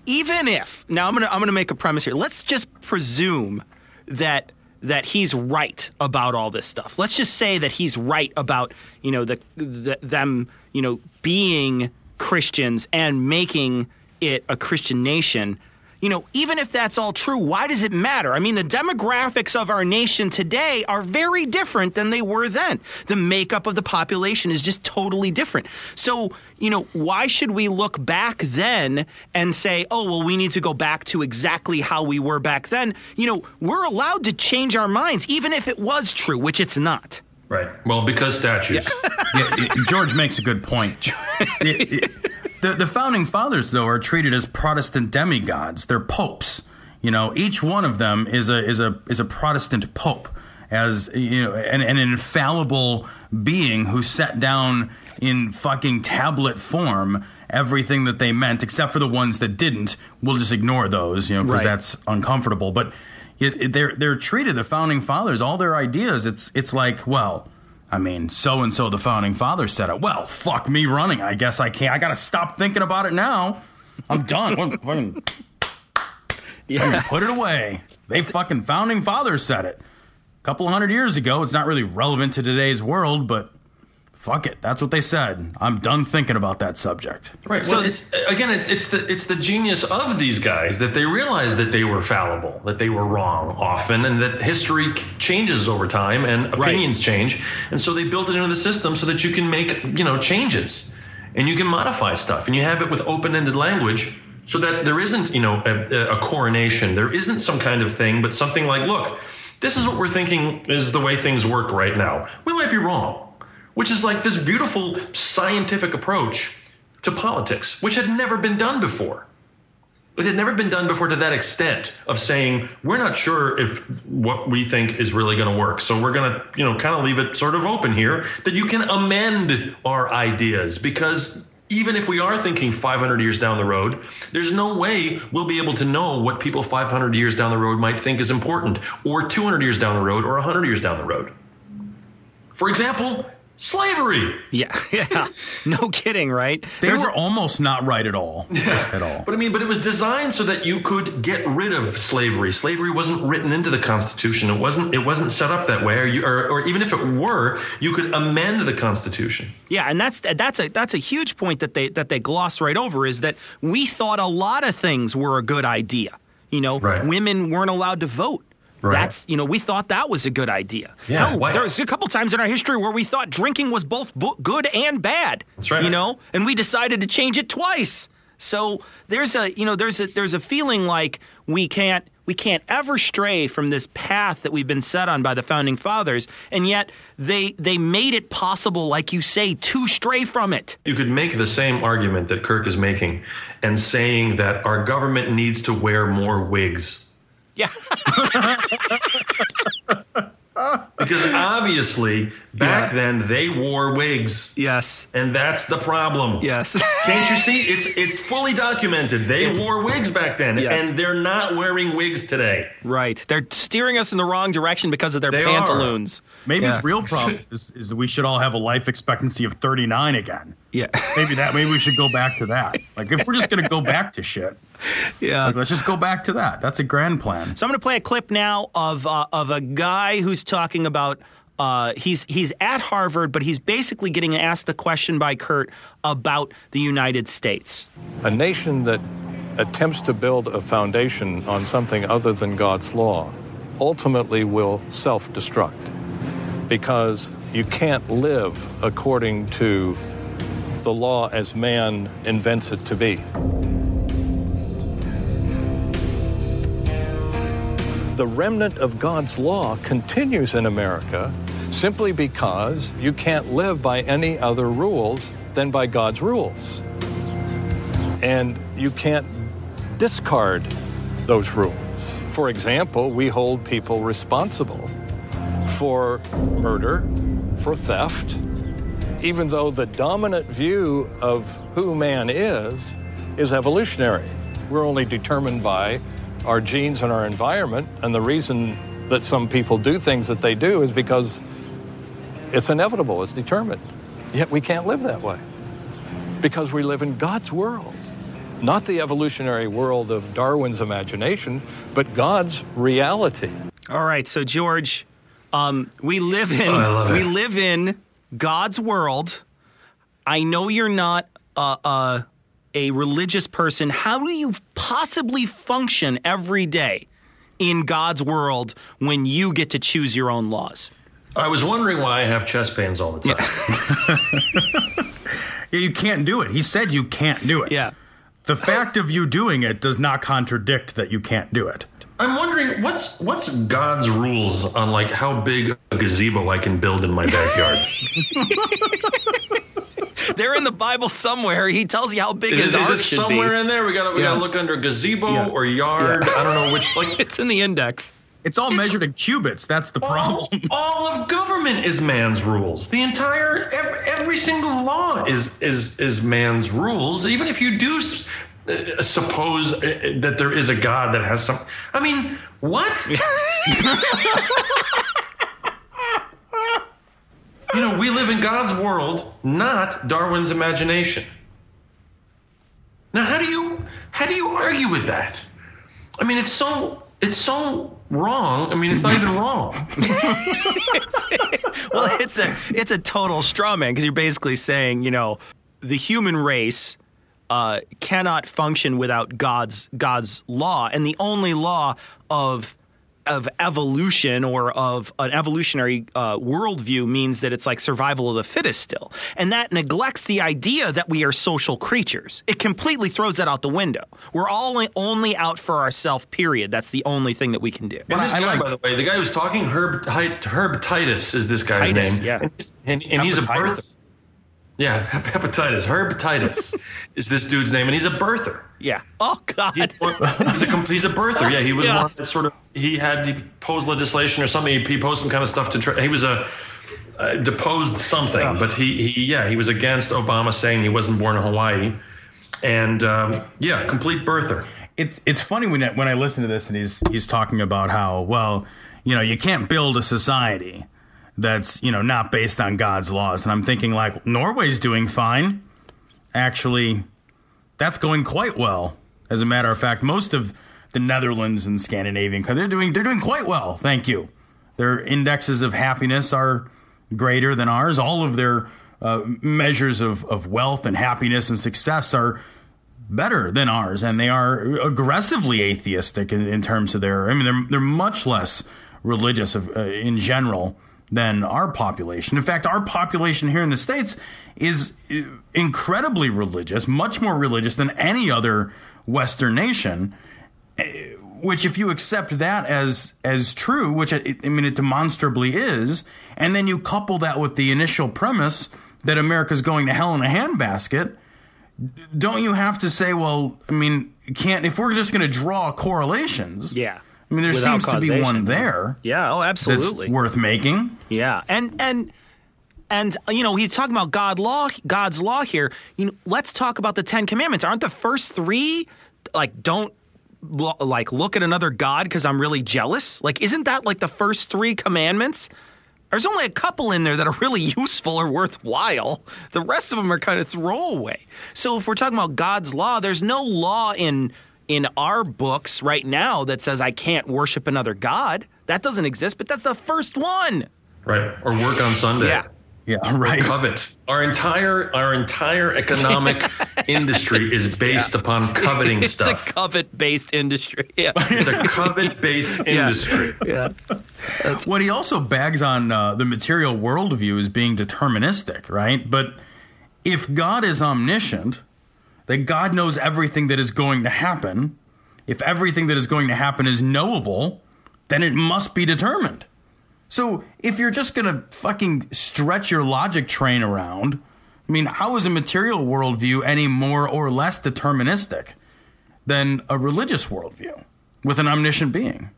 even if now I'm gonna I'm gonna make a premise here. Let's just presume that that he's right about all this stuff. Let's just say that he's right about you know the, the them you know being Christians and making it a Christian nation. You know, even if that's all true, why does it matter? I mean, the demographics of our nation today are very different than they were then. The makeup of the population is just totally different. So, you know, why should we look back then and say, oh, well, we need to go back to exactly how we were back then? You know, we're allowed to change our minds, even if it was true, which it's not. Right. Well, because statues. Yeah, it- George makes a good point. It- it- the, the founding fathers, though, are treated as Protestant demigods. They're popes. You know, each one of them is a is a is a Protestant pope, as you know, an, an infallible being who set down in fucking tablet form everything that they meant, except for the ones that didn't. We'll just ignore those, you know, because Right. that's uncomfortable. But it, it- they're they're treated the founding fathers, all their ideas. It's it's like well. I mean, so and so the founding father said it. Well, fuck me running. I guess I can't. I got to stop thinking about it now. I'm done. What- fucking- I mean, put it away. They fucking founding fathers said it. A couple hundred years ago. It's not really relevant to today's world, but fuck it. That's what they said. I'm done thinking about that subject. Right. So- well, it's, again, it's it's the it's the genius of these guys that they realized that they were fallible, that they were wrong often, and that history changes over time and opinions change, and so they built it into the system so that you can make you know changes, and you can modify stuff, and you have it with open-ended language, so that there isn't you know a, a coronation, there isn't some kind of thing, but something like, look, this is what we're thinking is the way things work right now. We might be wrong which is like this beautiful scientific approach to politics, which had never been done before. It had never been done before to that extent of saying we're not sure if what we think is really going to work, so we're going to, you know, kind of leave it sort of open here that you can amend our ideas because even if we are thinking 500 years down the road, there's no way we'll be able to know what people 500 years down the road might think is important, or 200 years down the road, or 100 years down the road. For example, slavery. Yeah, yeah. No kidding, right? They There's were a- almost not right at all. At all. But I mean, but it was designed so that you could get rid of slavery. Slavery wasn't written into the Constitution. It wasn't. It wasn't set up that way. Or, you, or, or even if it were, you could amend the Constitution. Yeah, and that's that's a that's a huge point that they that they gloss right over is that we thought a lot of things were a good idea. You know, Right. women weren't allowed to vote. Right. That's you know we thought that was a good idea. Yeah, Hell, there was a couple times in our history where we thought drinking was both bo- good and bad. That's right. You know, and we decided to change it twice. So there's a you know there's a there's a feeling like we can't we can't ever stray from this path that we've been set on by the founding fathers, and yet they they made it possible, like you say, to stray from it. You could make the same argument that Kirk is making, and saying that our government needs to wear more wigs. Yeah. because obviously back then they wore wigs. Yes. And that's the problem. Yes. Can't you see? It's it's fully documented. They It's- wore wigs back then, Yes. and they're not wearing wigs today. Right. They're steering us in the wrong direction because of their They are. pantaloons. Maybe Yeah. the real problem is, is that we should all have a life expectancy of 39 again. Yeah. Maybe that. Maybe we should go back to that. Like if we're just gonna go back to shit, Yeah. like, let's just go back to that. That's a grand plan. So I'm going to play a clip now of uh, of a guy who's talking about. Uh, he's he's at Harvard, but he's basically getting asked a question by Kirk about the United States. A nation that attempts to build a foundation on something other than God's law ultimately will self destruct because you can't live according to the law as man invents it to be. The remnant of God's law continues in America simply because you can't live by any other rules than by God's rules. And you can't discard those rules. For example, we hold people responsible for murder, for theft, even though the dominant view of who man is is evolutionary. We're only determined by our genes and our environment, and the reason that some people do things that they do is because it's inevitable, it's determined. Yet we can't live that way because we live in God's world, not the evolutionary world of Darwin's imagination, but God's reality. All right, so George, um, we live in Oh, we live in God's world. I know you're not uh, uh, a religious person. How do you possibly function every day in God's world when you get to choose your own laws? I was wondering why I have chest pains all the time. Yeah, you can't do it. He said you can't do it. Yeah. The fact of you doing it does not contradict that you can't do it. I'm wondering what's what's God's rules on like how big a gazebo I can build in my backyard. They're in the Bible somewhere. He tells you how big is his it, is ark it should somewhere be. in there? We got to we Yeah. got to look under gazebo Yeah. or yard. Yeah. I don't know which. Like It's in the index. It's all measured in cubits. That's the problem. all, all of government is man's rules. The entire every, every single law is is is man's rules. Even if you do s- suppose uh, that there is a God that has some. I mean, what? you know, we live in God's world, not Darwin's imagination. Now, how do you how do you argue with that? I mean, it's so it's so wrong. I mean, it's not even wrong. well, it's a it's a total straw man because you're basically saying, you know, the human race uh, cannot function without God's God's law, and the only law of of evolution or of an evolutionary uh, worldview means that it's like survival of the fittest still, and that neglects the idea that we are social creatures. It completely throws that out the window. We're all only out for ourselves. Period. That's the only thing that we can do. And this guy, by the way, the guy who's talking, Herb, Herb Titus is this guy's Titus, name. yeah. And, he's- and, and he's a Hepatitis? Birther. Yeah, hep- hepatitis. Herb Titus is this dude's name, and he's a birther. Yeah. Oh God. He's, he's a com- he's a birther. Yeah, he was Yeah. one that sort of he had he posed legislation or something. He, he posed some kind of stuff to. Try, he was a uh, deposed something, but he, he yeah he was against Obama saying he wasn't born in Hawaii, and um, yeah, complete birther. It's it's funny when I, when I listen to this and he's he's talking about how well you know you can't build a society that's you know not based on God's laws. And I'm thinking like Norway's doing fine. Actually that's going quite well. As a matter of fact most of the Netherlands and Scandinavian countries they're doing they're doing quite well. Thank you. Their indexes of happiness are greater than ours. All of their uh, measures of, of wealth and happiness and success are better than ours, and they are aggressively atheistic in, in terms of their. I mean, they're they're much less religious of, uh, in general than our population. In fact, our population here in the states is uh, incredibly religious, much more religious than any other Western nation. uh, Which, if you accept that as as true, which I, I mean it demonstrably is, and then you couple that with the initial premise that America's going to hell in a handbasket, don't you have to say, well, I mean, can't if we're just going to draw correlations? Yeah. I mean, there seems to be one there. Yeah. Oh, absolutely. Worth making. Yeah, and and and you know he's talking about God law, God's law here. You know, let's talk about the Ten Commandments. Aren't the first three like don't lo- like look at another god because I'm really jealous? Like, isn't that like the first three commandments? There's only a couple in there that are really useful or worthwhile. The rest of them are kind of throwaway. So if we're talking about God's law, there's no law in in our books right now that says I can't worship another god. That doesn't exist, but that's the first one. Right. Or work on Sunday. Yeah. Yeah, right. Covet. Our entire our entire economic industry is based upon coveting it's stuff. It's a covet-based industry. Yeah. It's a covet-based industry. Yeah. What he also bags on uh, the material worldview is being deterministic, right? But if God is omniscient, that God knows everything that is going to happen, if everything that is going to happen is knowable, then it must be determined. So if you're just going to fucking stretch your logic train around, I mean, how is a material worldview any more or less deterministic than a religious worldview with an omniscient being?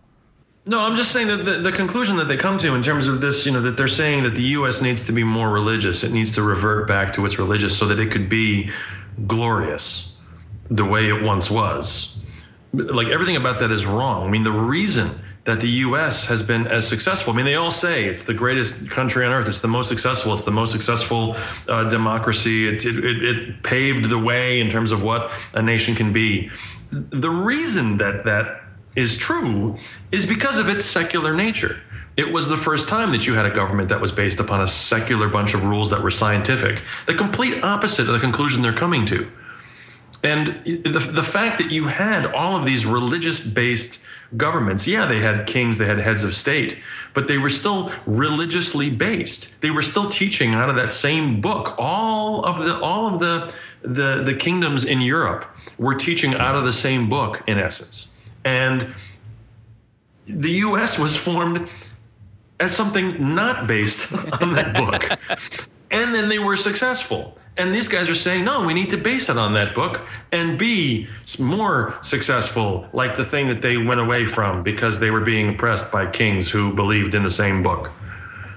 No, I'm just saying that the, the conclusion that they come to in terms of this, you know, that they're saying that the U.S. needs to be more religious. It needs to revert back to its religious so that it could be glorious the way it once was. Like everything about that is wrong. I mean, the reason that the U.S. has been as successful. I mean, they all say it's the greatest country on earth. It's the most successful. It's the most successful uh, democracy. It, it, it, it paved the way in terms of what a nation can be. The reason that that is true is because of its secular nature. It was the first time that you had a government that was based upon a secular bunch of rules that were scientific, the complete opposite of the conclusion they're coming to. And the, the fact that you had all of these religious based governments, yeah, they had kings, they had heads of state, but they were still religiously based. They were still teaching out of that same book. All of the all of the the, the kingdoms in Europe were teaching out of the same book in essence. And the US was formed as something not based on that book. And then they were successful. And these guys are saying, no, we need to base it on that book and be more successful, like the thing that they went away from because they were being oppressed by kings who believed in the same book.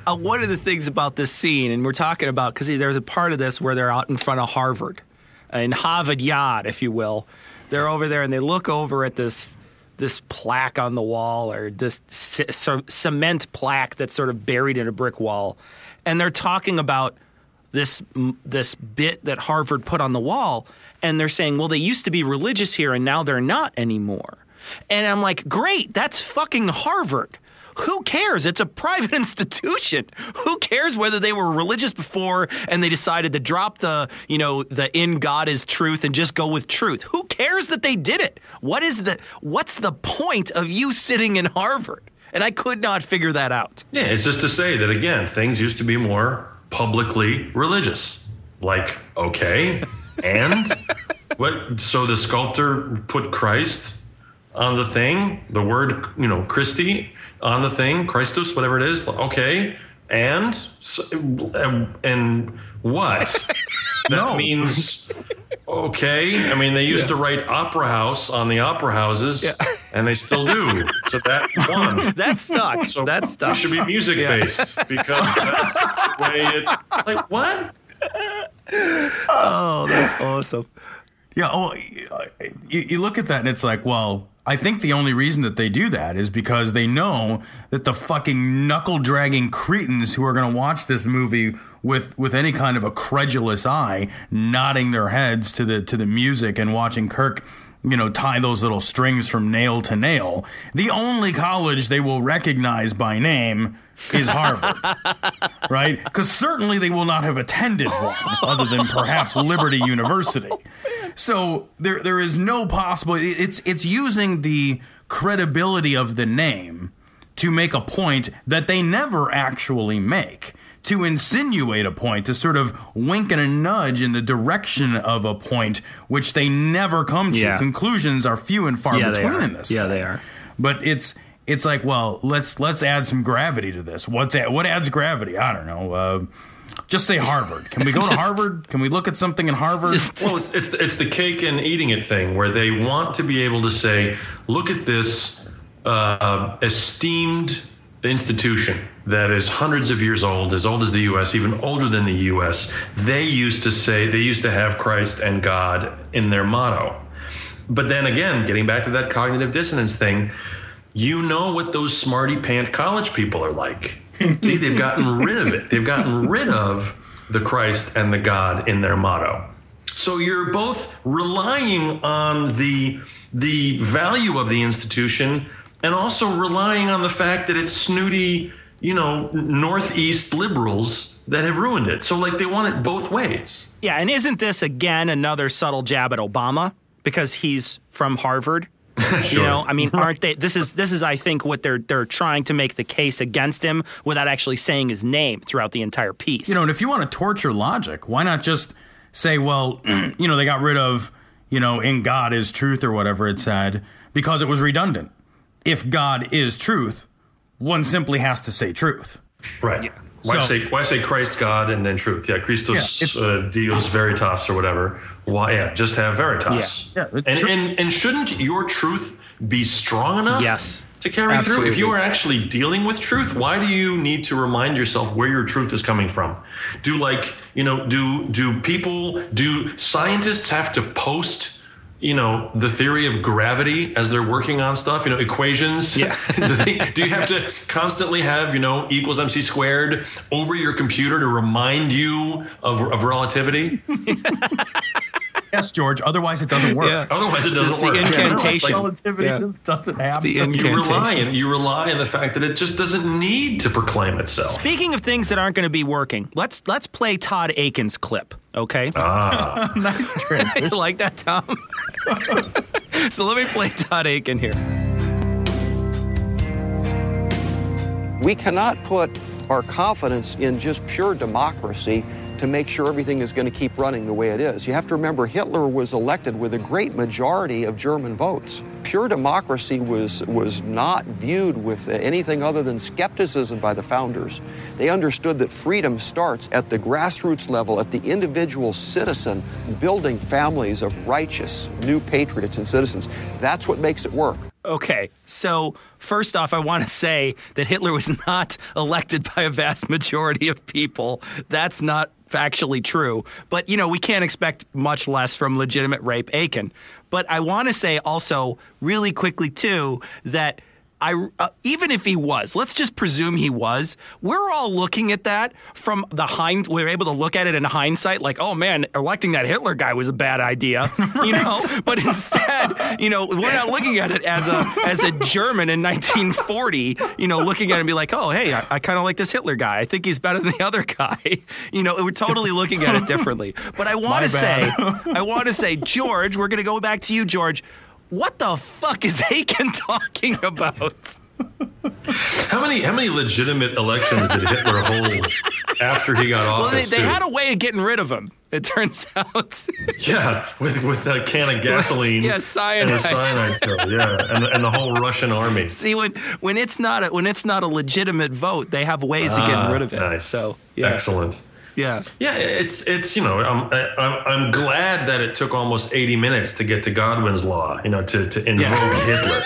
Uh, one of the things about this scene, and we're talking about because there's a part of this where they're out in front of Harvard, in Harvard Yard, if you will. They're over there and they look over at this this plaque on the wall or this c- c- cement plaque that's sort of buried in a brick wall, and they're talking about this this bit that Harvard put on the wall, and they're saying, well, they used to be religious here and now they're not anymore. And I'm like, great, that's fucking Harvard. Who cares? It's a private institution. Who cares whether they were religious before and they decided to drop the, you know, the in God is truth and just go with truth? Who cares that they did it? What is the what's the point of you sitting in Harvard? And I could not figure that out. Yeah, it's just to say that again, things used to be more publicly religious. Like, okay, and what? So the sculptor put Christ on the thing, the word, you know, Christi on the thing, Christus, whatever it is. Okay, and and what? That means okay. I mean, they used to write opera house on the opera houses, and they still do. So that one. That's stuck. So That's stuck. It should be music based because that's the way it. Like what? Oh, that's awesome. Yeah. Oh, you, you look at that and it's like, well, I think the only reason that they do that is because they know that the fucking knuckle dragging cretins who are going to watch this movie with with any kind of a credulous eye, nodding their heads to the to the music and watching Kirk, you know, tie those little strings from nail to nail. The only college they will recognize by name is Harvard, right? Because certainly they will not have attended one, other than perhaps Liberty University. So there there is no possible. It's it's using the credibility of the name to make a point that they never actually make. To insinuate a point, to sort of wink and a nudge in the direction of a point, which they never come to. Yeah. Conclusions are few and far Yeah, between in this. Yeah, thing. they are. But it's it's like, well, let's let's add some gravity to this. What's a- what adds gravity? I don't know. Uh, just say Harvard. Can we go to Harvard? Can we look at something in Harvard? Well, it's, it's it's the cake and eating it thing where they want to be able to say, look at this uh, esteemed institution that is hundreds of years old, as old as the U.S., even older than the U.S., they used to say, they used to have Christ and God in their motto. But then again, getting back to that cognitive dissonance thing, you know what those smarty pant college people are like. See, they've gotten rid of it. They've gotten rid of the Christ and the God in their motto. So you're both relying on the the value of the institution and also relying on the fact that it's snooty, you know, northeast liberals that have ruined it. So like they want it both ways. Yeah, and isn't this again another subtle jab at Obama because he's from Harvard? You know, I mean, aren't they? This is this is, I think, what they're they're trying to make the case against him without actually saying his name throughout the entire piece. You know, and if you want to torture logic, why not just say, well, you know, they got rid of, you know, in God is truth or whatever it said because it was redundant. If God is truth, one simply has to say truth. Right. Yeah. Why So- say why say Christ God and then truth? Yeah, Christos Yeah, if- uh, Deus Veritas or whatever. Why? Yeah, just have Veritas. Yeah. Yeah, And, and and shouldn't your truth be strong enough? Yes. To carry through. If you are actually dealing with truth, why do you need to remind yourself where your truth is coming from? Do like you know? Do do people? Do scientists have to post? You know the theory of gravity as they're working on stuff. You know equations. Yeah. do, they, do you have to constantly have you know equals mc squared over your computer to remind you of, of relativity? Yes, George. Otherwise, it doesn't work. Yeah. Otherwise, it doesn't It's the work. incantation. Relativity Yeah. just doesn't happen. The You rely on you rely on the fact that it just doesn't need to proclaim itself. Speaking of things that aren't going to be working, let's let's play Todd Akin's clip. Okay. Ah, nice transition. you like that, Tom? so let me play Todd Akin here. We cannot put our confidence in just pure democracy to make sure everything is going to keep running the way it is. You have to remember Hitler was elected with a great majority of German votes. Pure democracy was, was not viewed with anything other than skepticism by the founders. They understood that freedom starts at the grassroots level, at the individual citizen, building families of righteous new patriots and citizens. That's what makes it work. Okay, so first off, I want to say that Hitler was not elected by a vast majority of people. That's not factually true. But, you know, we can't expect much less from legitimate rape Akin. But I want to say also, really quickly, too, that. I, uh, even if he was, let's just presume he was. We're all looking at that from the hind. We're able to look at it in hindsight, like, oh man, electing that Hitler guy was a bad idea, you know. But instead, you know, we're not looking at it as a as a German in 1940, you know, looking at it and be like, oh hey, I, I kind of like this Hitler guy. I think he's better than the other guy. You know, we're totally looking at it differently. But I want to say. I want to say, George, we're gonna go back to you, George. What the fuck is Akin talking about? how many how many legitimate elections did Hitler hold after he got off? Well, they, they had a way of getting rid of him. It turns out. yeah, with with a can of gasoline. Yeah, and cyanide. a cyanide pill. Yeah, and, the- and the whole Russian army. See, when when it's not a, when it's not a legitimate vote, they have ways of getting Ah, rid of it. Nice. So yeah, excellent. Yeah. Yeah, it's it's you know I'm I'm I'm glad that it took almost 80 minutes to get to Godwin's law, you know, to to invoke Hitler.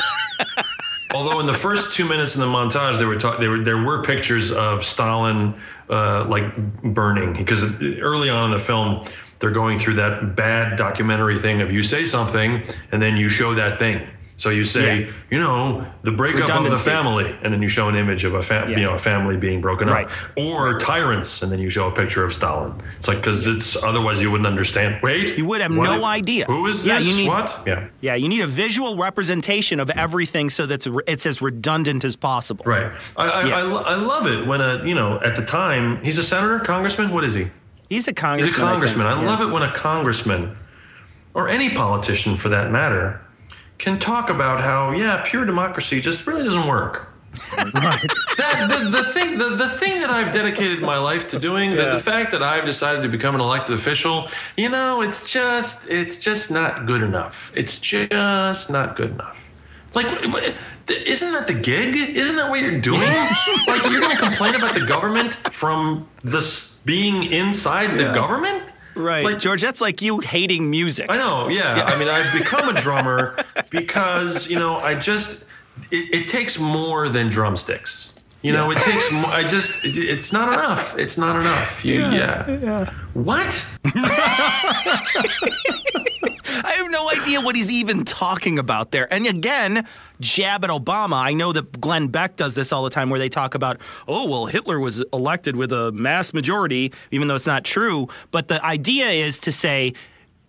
Although in the first two minutes in the montage, there were talk, there were there were pictures of Stalin uh, like burning because early on in the film they're going through that bad documentary thing of you say something and then you show that thing. So you say, Yeah. you know, the breakup of the family, and then you show an image of a fam- Yeah. you know a family being broken Right. up, or tyrants, and then you show a picture of Stalin. It's like because it's otherwise you wouldn't understand. Wait, You would have what- no idea. Who is Yeah, this? you need- what? Yeah. Yeah, you need a visual representation of everything so that it's as redundant as possible. Right. I, I. I, I love it when a you know at the time he's a senator, congressman. What is he? He's a congressman. He's a congressman. I, think. love it when a congressman, or any politician for that matter, can talk about how yeah, pure democracy just really doesn't work. that the, the thing the, the thing that I've dedicated my life to doing the, the fact that I've decided to become an elected official you know it's just it's just not good enough. It's just not good enough. Like isn't that the gig? Isn't that what you're doing? Like you're going to complain about the government from this being inside the government Right, Like- George. That's like you hating music. I know, yeah. I mean, I've become a drummer because, you know, I just it, it takes more than drumsticks. You know, it takes more. I just, it- it's not enough. It's not enough. You, yeah. yeah. What? I have no idea what he's even talking about there. And again, jab at Obama. I know that Glenn Beck does this all the time where they talk about, oh, well, Hitler was elected with a mass majority, even though it's not true. But the idea is to say,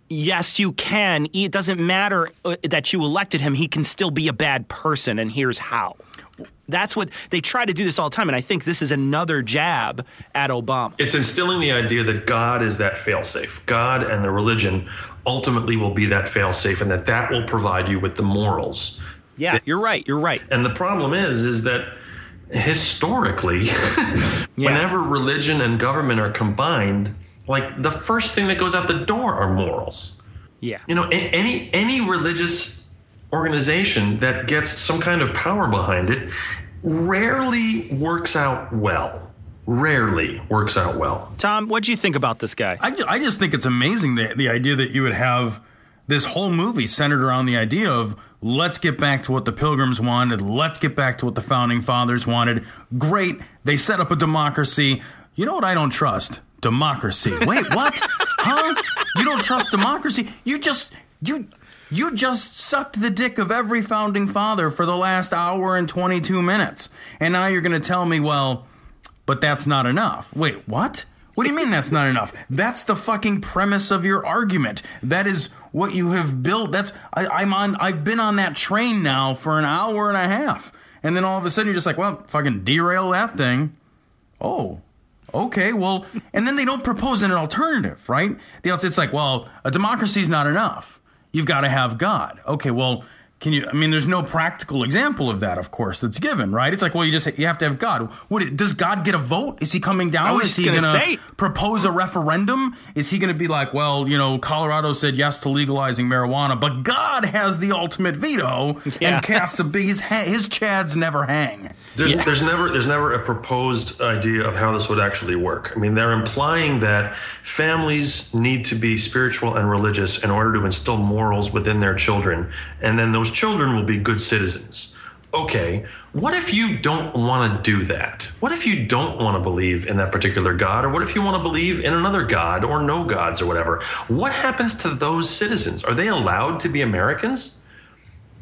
yes, you can. It doesn't matter uh, that you elected him, he can still be a bad person, and here's how. That's what they try to do this all the time. And I think this is another jab at Obama. It's instilling the idea that God is that failsafe. God and the religion ultimately will be that failsafe, and that that will provide you with the morals. Yeah, you're right. You're right. And the problem is, is that historically, whenever religion and government are combined, like the first thing that goes out the door are morals. Yeah. You know, any any religious organization that gets some kind of power behind it rarely works out well. Rarely works out well. Tom, what do you think about this guy? I, I just think it's amazing the, the idea that you would have this whole movie centered around the idea of let's get back to what the pilgrims wanted, let's get back to what the founding fathers wanted. Great, they set up a democracy. You know what I don't trust? Democracy. Wait, what? huh? You don't trust democracy? You just you you just sucked the dick of every founding father for the last hour and 22 minutes. And now you're going to tell me, well, but that's not enough. Wait, what? What do you mean that's not enough? That's the fucking premise of your argument. That is what you have built. That's I, I'm on. I've been on that train now for an hour and a half, and then all of a sudden you're just like, well, fucking derail that thing. Oh, okay. Well, and then they don't propose an alternative, right? It's like, well, a democracy is not enough. You've got to have God. Okay, well. Can you? I mean, there's no practical example of that, of course, that's given, right? It's like, well, you just you have to have God. What does God get a vote? Is he coming down? I was is he gonna gonna say- propose a referendum? Is he going to be like, well, you know, Colorado said yes to legalizing marijuana, but God has the ultimate veto Yeah. and casts a big his his chads never hang. There's, there's never there's never a proposed idea of how this would actually work. I mean, they're implying that families need to be spiritual and religious in order to instill morals within their children, and then those children will be good citizens. Okay, what if you don't want to do that? What if you don't want to believe in that particular God, or what if you want to believe in another God or no gods or whatever? What happens to those citizens? Are they allowed to be Americans?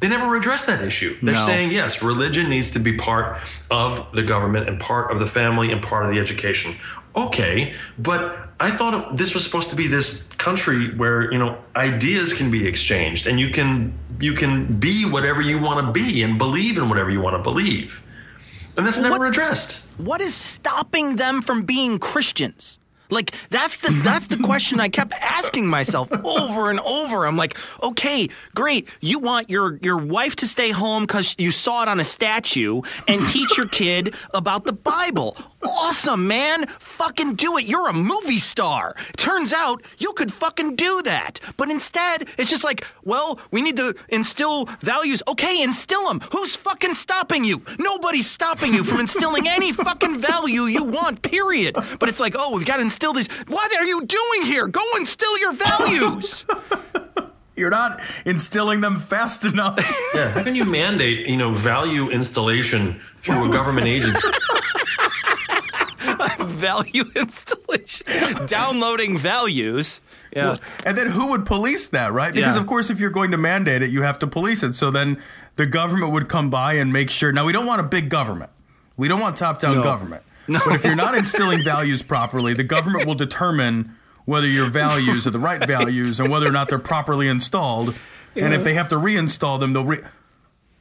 They never address that issue. They're No. saying, yes, religion needs to be part of the government and part of the family and part of the education. Okay, but I thought this was supposed to be this country where you know ideas can be exchanged and you can you can be whatever you want to be and believe in whatever you want to believe, and that's never addressed. What is stopping them from being Christians? Like that's the that's the question I kept asking myself over and over. I'm like, okay, great. You want your your wife to stay home because you saw it on a statue and teach your kid about the Bible. Awesome, man. Fucking do it. You're a movie star. Turns out you could fucking do that. But instead, it's just like, well, we need to instill values. Okay, instill them. Who's fucking stopping you? Nobody's stopping you from instilling any fucking value you want, period. But it's like, oh, we've got to instill these. What are you doing here? Go instill your values. You're not instilling them fast enough. Yeah, how can you mandate you know value installation through a government agency? value installation. Downloading values. Yeah. Well, and then who would police that, right? Because Yeah. of course, if you're going to mandate it, you have to police it. So then the government would come by and make sure. Now we don't want a big government. We don't want top-down No. government. But if you're not instilling values properly, the government will determine whether your values are the right values and whether or not they're properly installed. And if they have to reinstall them, they'll re-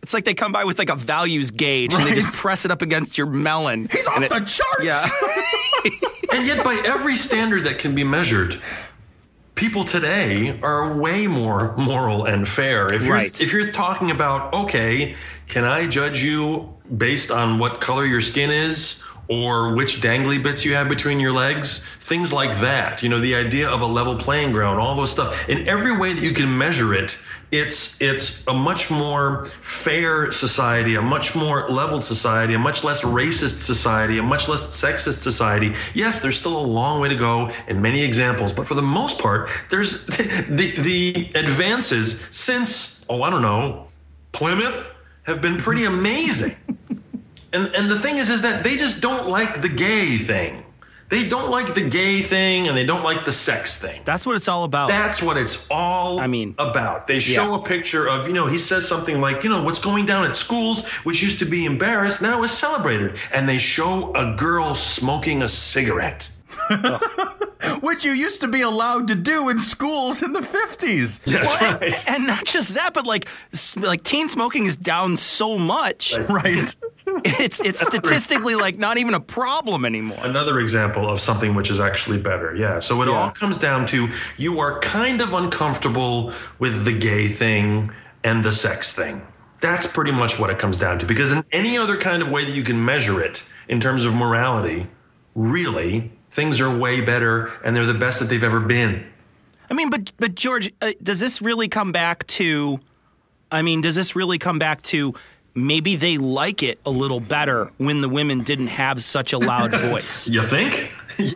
It's like they come by with like a values gauge and they just press it up against your melon. He's off And it- the charts. Yeah. and yet, by every standard that can be measured, people today are way more moral and fair. If you're Right. if you're talking about okay, can I judge you based on what color your skin is? Or which dangly bits you have between your legs, things like that. You know, the idea of a level playing ground, all those stuff. In every way that you can measure it, it's it's a much more fair society, a much more leveled society, a much less racist society, a much less sexist society. Yes, there's still a long way to go in many examples, but for the most part, there's the the advances since oh I don't know Plymouth have been pretty amazing. And and the thing is is that they just don't like the gay thing. They don't like the gay thing and they don't like the sex thing. That's what it's all about. That's what it's all I mean, about. They show a picture of, you know, he says something like, you know, what's going down at schools, which used to be embarrassed, now is celebrated. And they show a girl smoking a cigarette. Which you used to be allowed to do in schools in the 50s. Well, and- And not just that, but like like teen smoking is down so much. Right. It's it's statistically like not even a problem anymore. Another example of something which is actually better. Yeah. So it Yeah. all comes down to you are kind of uncomfortable with the gay thing and the sex thing. That's pretty much what it comes down to. Because in any other kind of way that you can measure it in terms of morality, really, things are way better and they're the best that they've ever been. I mean, but but George, uh, does this really come back to? I mean, does this really come back to? Maybe they like it a little better when the women didn't have such a loud voice. You think?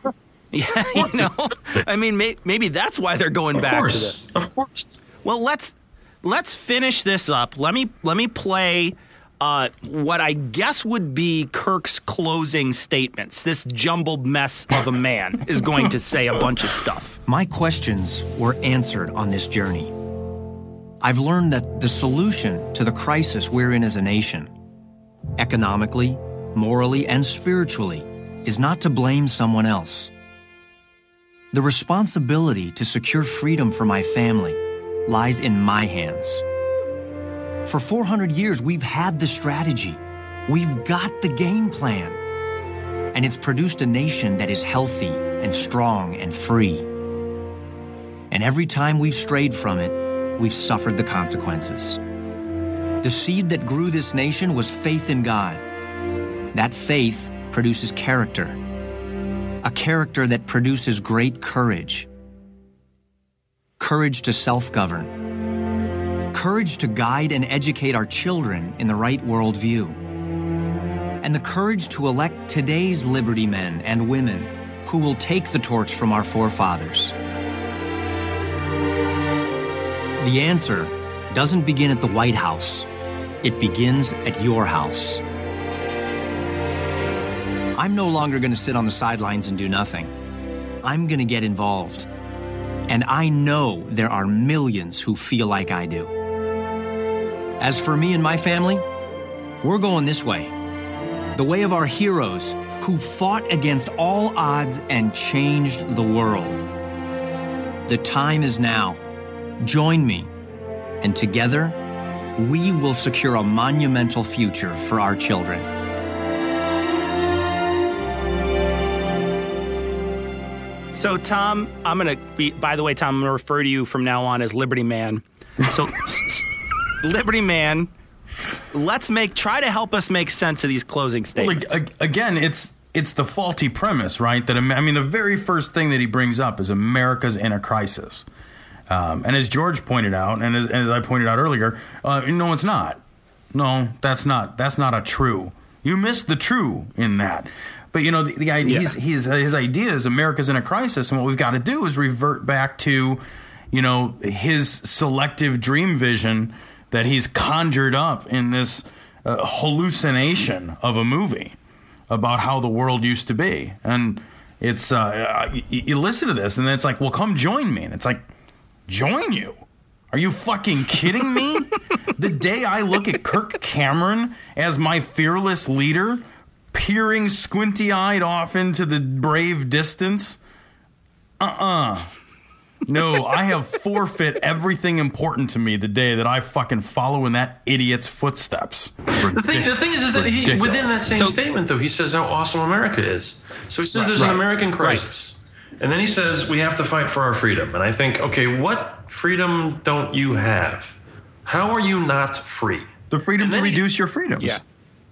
Yeah, you know. I mean, may, maybe that's why they're going Of back course, to this. Of course. Well, let's let's finish this up. Let me let me play uh, what I guess would be Kirk's closing statements. This jumbled mess of a man is going to say a bunch of stuff. My questions were answered on this journey. I've learned that the solution to the crisis we're in as a nation, economically, morally, and spiritually, is not to blame someone else. The responsibility to secure freedom for my family lies in my hands. For 400 years, we've had the strategy. We've got the game plan. And it's produced a nation that is healthy and strong and free. And every time we've strayed from it, we've suffered the consequences. The seed that grew this nation was faith in God. That faith produces character, a character that produces great courage. Courage to self govern, courage to guide and educate our children in the right worldview, and the courage to elect today's Liberty men and women who will take the torch from our forefathers. The answer doesn't begin at the White House, it begins at your house. I'm no longer going to sit on the sidelines and do nothing. I'm going to get involved. And I know there are millions who feel like I do. As for me and my family, we're going this way the way of our heroes who fought against all odds and changed the world. The time is now. Join me, and together, we will secure a monumental future for our children. So, Tom, I'm going to be, by the way, Tom, I'm going to refer to you from now on as Liberty Man. So, s- s- Liberty Man, let's make, try to help us make sense of these closing Well, statements. like, again, it's it's the faulty premise, right? That I mean, the very first thing that he brings up is America's in a crisis, um, and as George pointed out, and as, as I pointed out earlier, uh, no, it's not. No, that's not. That's not a true. You missed the true in that. But you know, the, the idea, Yeah. he's, he's, his idea is America's in a crisis, and what we've got to do is revert back to, you know, his selective dream vision that he's conjured up in this uh, hallucination of a movie about how the world used to be. And it's, uh, you, you listen to this, and it's like, well, come join me. And it's like, join you? Are you fucking kidding me? the day I look at Kirk Cameron as my fearless leader, peering squinty eyed off into the brave distance, uh uh No, I have forfeit everything important to me the day that I fucking follow in that idiot's footsteps. The thing, the thing is, is that he, within that same So- statement, though, he says how awesome America is. So he says Right. there's Right. an American crisis. And then he says we have to fight for our freedom. And I think, okay, what freedom don't you have? How are you not free? The freedom to reduce your freedoms. Yeah.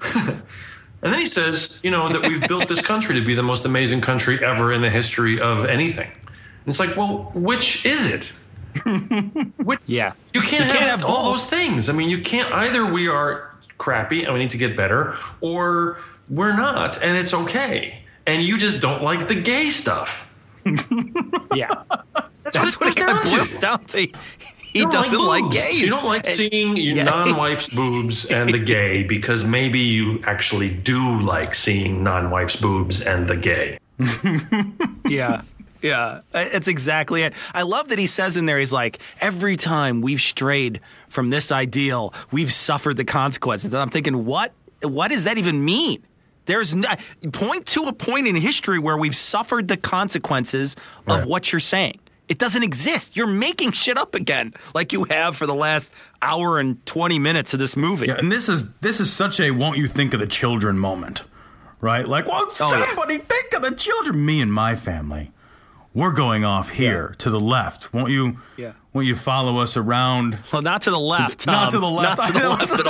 and then he says, you know, that we've built this country to be the most amazing country ever in the history of anything. And it's like, well, which is it? which, yeah. You can't, You have, can't have all those things. I mean, you can't either we are crappy and we need to get better, or we're not, and it's okay. And you just don't like the gay stuff. Yeah. That's, That's what it what comes it down boils down to. he doesn't like, boobs. gays. You don't like seeing your Yeah. non-wife's boobs and the gay because maybe you actually do like seeing non-wife's boobs and the gay. yeah. Yeah, it's exactly it. I love that he says in there, he's like, every time we've strayed from this ideal, we've suffered the consequences. And I'm thinking, what? What does that even mean? There's no, point to a point in history where we've suffered the consequences of Right. what you're saying. It doesn't exist. You're making shit up again, like you have for the last hour and 20 minutes of this movie. Yeah, and this is this is such a won't you think of the children moment, right? Like, won't Oh, yeah. somebody think of the children? Me and my family, we're going off here to the left. Won't you? Yeah. Won't you follow us around? Well, not to the left. Not Tom. to the left. Not to the left at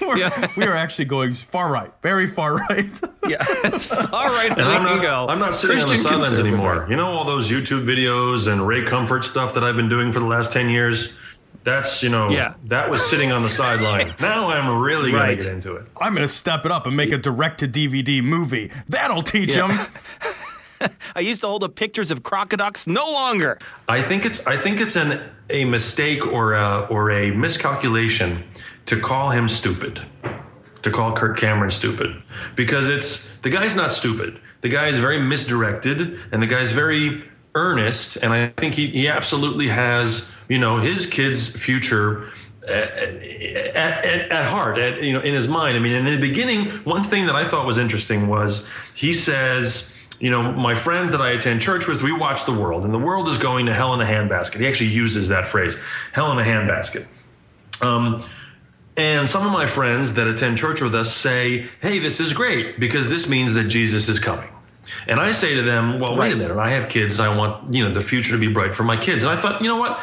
all. We're- We are actually going far right, very far right. yeah, as far right as And I'm not, go. I'm not sitting on the sidelines anymore. You know all those YouTube videos and Ray Comfort stuff that I've been doing for the last 10 years? That's, you know, Yeah. that was sitting on the sideline. Now I'm really going Right. to get into it. I'm going to step it up and make a direct to DVD movie. That'll teach Yeah. them. I used to hold up pictures of crocodiles. No longer. I think it's I think it's an a mistake or a, or a miscalculation to call him stupid. To call Kirk Cameron stupid because it's the guy's not stupid. The guy is very misdirected and the guy's very earnest and I think he he absolutely has, you know, his kid's future eh, eh, at, at, at heart, at, you know, in his mind. I mean, in the beginning, one thing that I thought was interesting was he says, you know, my friends that I attend church with, we watch the world, and the world is going to hell in a handbasket. He actually uses that phrase, hell in a handbasket. Um, and some of my friends that attend church with us say, hey, this is great because this means that Jesus is coming. And I say to them, well, wait a minute. I have kids and I want, you know, the future to be bright for my kids. And I thought, you know what?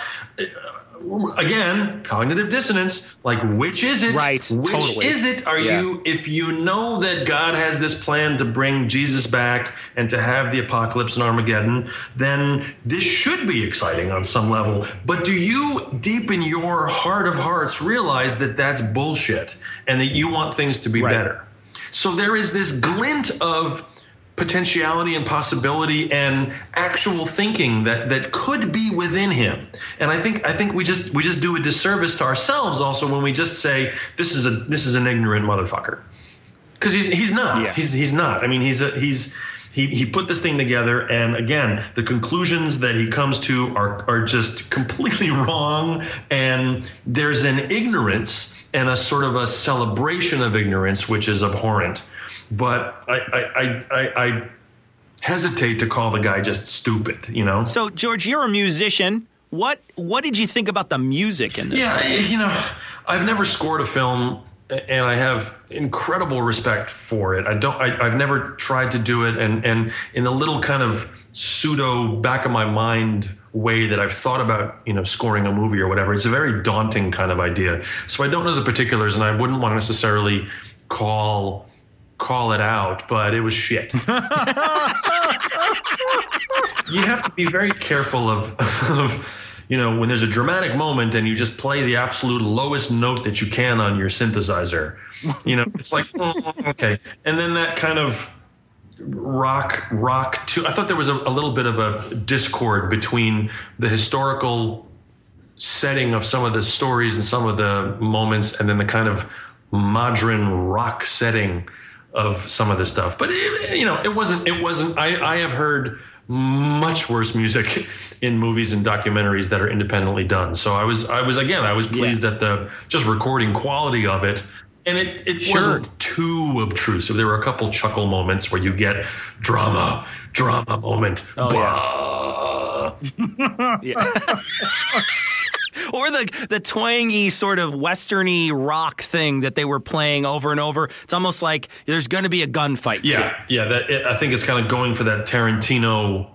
Again, cognitive dissonance. Like, which is it? Right, Which totally. is it? Are Yeah. you, if you know that God has this plan to bring Jesus back and to have the apocalypse and Armageddon, then this should be exciting on some level. But do you, deep in your heart of hearts, realize that that's bullshit and that you want things to be Right. better? So there is this glint of potentiality and possibility and actual thinking that that could be within him. And I think I think we just we just do a disservice to ourselves also when we just say this is a this is an ignorant motherfucker. Cuz he's he's not. Yeah. He's he's not. I mean he's a, he's he, he put this thing together and again the conclusions that he comes to are are just completely wrong and there's an ignorance and a sort of a celebration of ignorance which is abhorrent but I, I, I, I, hesitate to call the guy just stupid, you know? So, George, you're a musician. What What did you think about the music in this? Yeah, movie? Eh, you know, I've never scored a film and I have incredible respect for it. I don't, I, I've never tried to do it. And, and in the little kind of pseudo back of my mind way that I've thought about, you know, scoring a movie or whatever, it's a very daunting kind of idea. So I don't know the particulars and I wouldn't want to necessarily call call it out, but it was shit. you have to be very careful of, of, you know, when there's a dramatic moment and you just play the absolute lowest note that you can on your synthesizer. You know, it's like, mm, okay. And then that kind of rock, rock too. I thought there was a, a little bit of a discord between the historical setting of some of the stories and some of the moments and then the kind of modern rock setting of some of the stuff but it, you know it wasn't it wasn't I, I have heard much worse music in movies and documentaries that are independently done so i was i was again i was pleased at the just recording quality of it and it, it Sure. wasn't too obtrusive there were a couple chuckle moments where you get drama drama moment Oh, Bah. yeah. or the the twangy sort of westerny rock thing that they were playing over and over. It's almost like there's going to be a gunfight. soon. Yeah, yeah. That it, I think it's kind of going for that Tarantino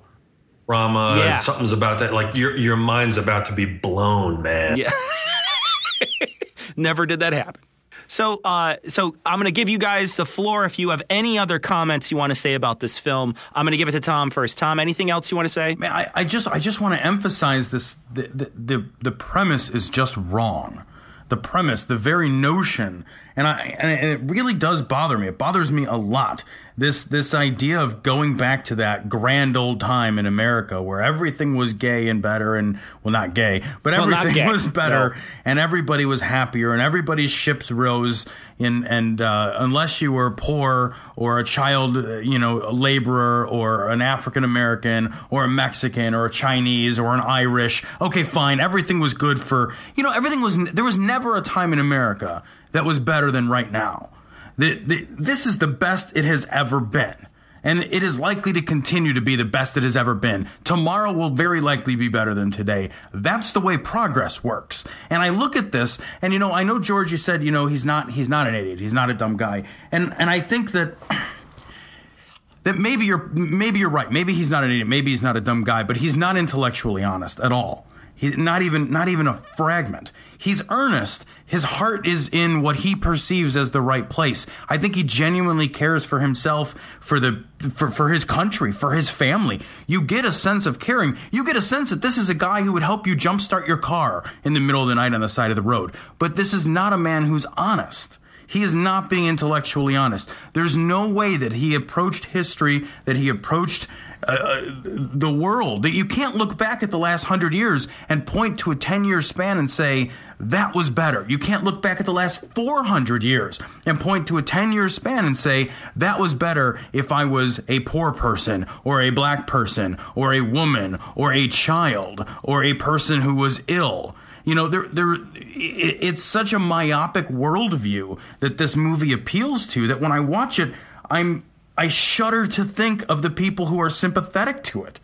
drama. Yeah. Something's about that. Like your your mind's about to be blown, man. Yeah. Never did that happen. So, uh, so I'm going to give you guys the floor. If you have any other comments you want to say about this film, I'm going to give it to Tom first. Tom, anything else you want to say? Man, I, I just I just want to emphasize this the, the the the premise is just wrong. The premise, the very notion, and I and it really does bother me. It bothers me a lot this this idea of going back to that grand old time in America where everything was gay and better and well not gay but Well, everything gay. was better No. and everybody was happier and everybody's ships rose in and uh, unless you were poor or a child uh, you know a laborer or an African American or a Mexican or a Chinese or an Irish okay fine everything was good for you know everything was there was never a time in America that was better than right now the, the, this is the best it has ever been. And it is likely to continue to be the best it has ever been. Tomorrow will very likely be better than today. That's the way progress works. And I look at this, and you know, I know George, you said, you know, he's not he's not an idiot. He's not a dumb guy. And and I think that that maybe you're maybe you're right. Maybe he's not an idiot. Maybe he's not a dumb guy, but he's not intellectually honest at all. He's not even not even a fragment. He's earnest. His heart is in what he perceives as the right place. I think he genuinely cares for himself, for the for, for his country, for his family. You get a sense of caring. You get a sense that this is a guy who would help you jumpstart your car in the middle of the night on the side of the road. But this is not a man who's honest. He is not being intellectually honest. There's no way that he approached history, that he approached uh, the world, that you can't look back at the last hundred years and point to a 10 year span and say, that was better. You can't look back at the last 400 years and point to a 10 year span and say, that was better if I was a poor person or a black person or a woman or a child or a person who was ill. You know, there, there, it, it's such a myopic worldview that this movie appeals to that when I watch it, I'm, I shudder to think of the people who are sympathetic to it.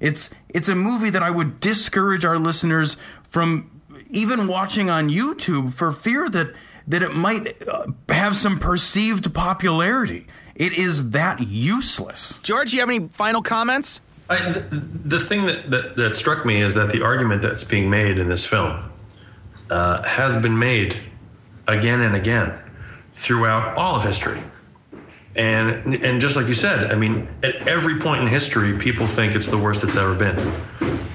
It's, it's a movie that I would discourage our listeners from even watching on YouTube for fear that, that it might uh, have some perceived popularity. It is that useless. George, you have any final comments? I, the, the thing that, that, that struck me is that the argument that's being made in this film uh, has been made again and again throughout all of history. And, and just like you said, I mean, at every point in history, people think it's the worst it's ever been.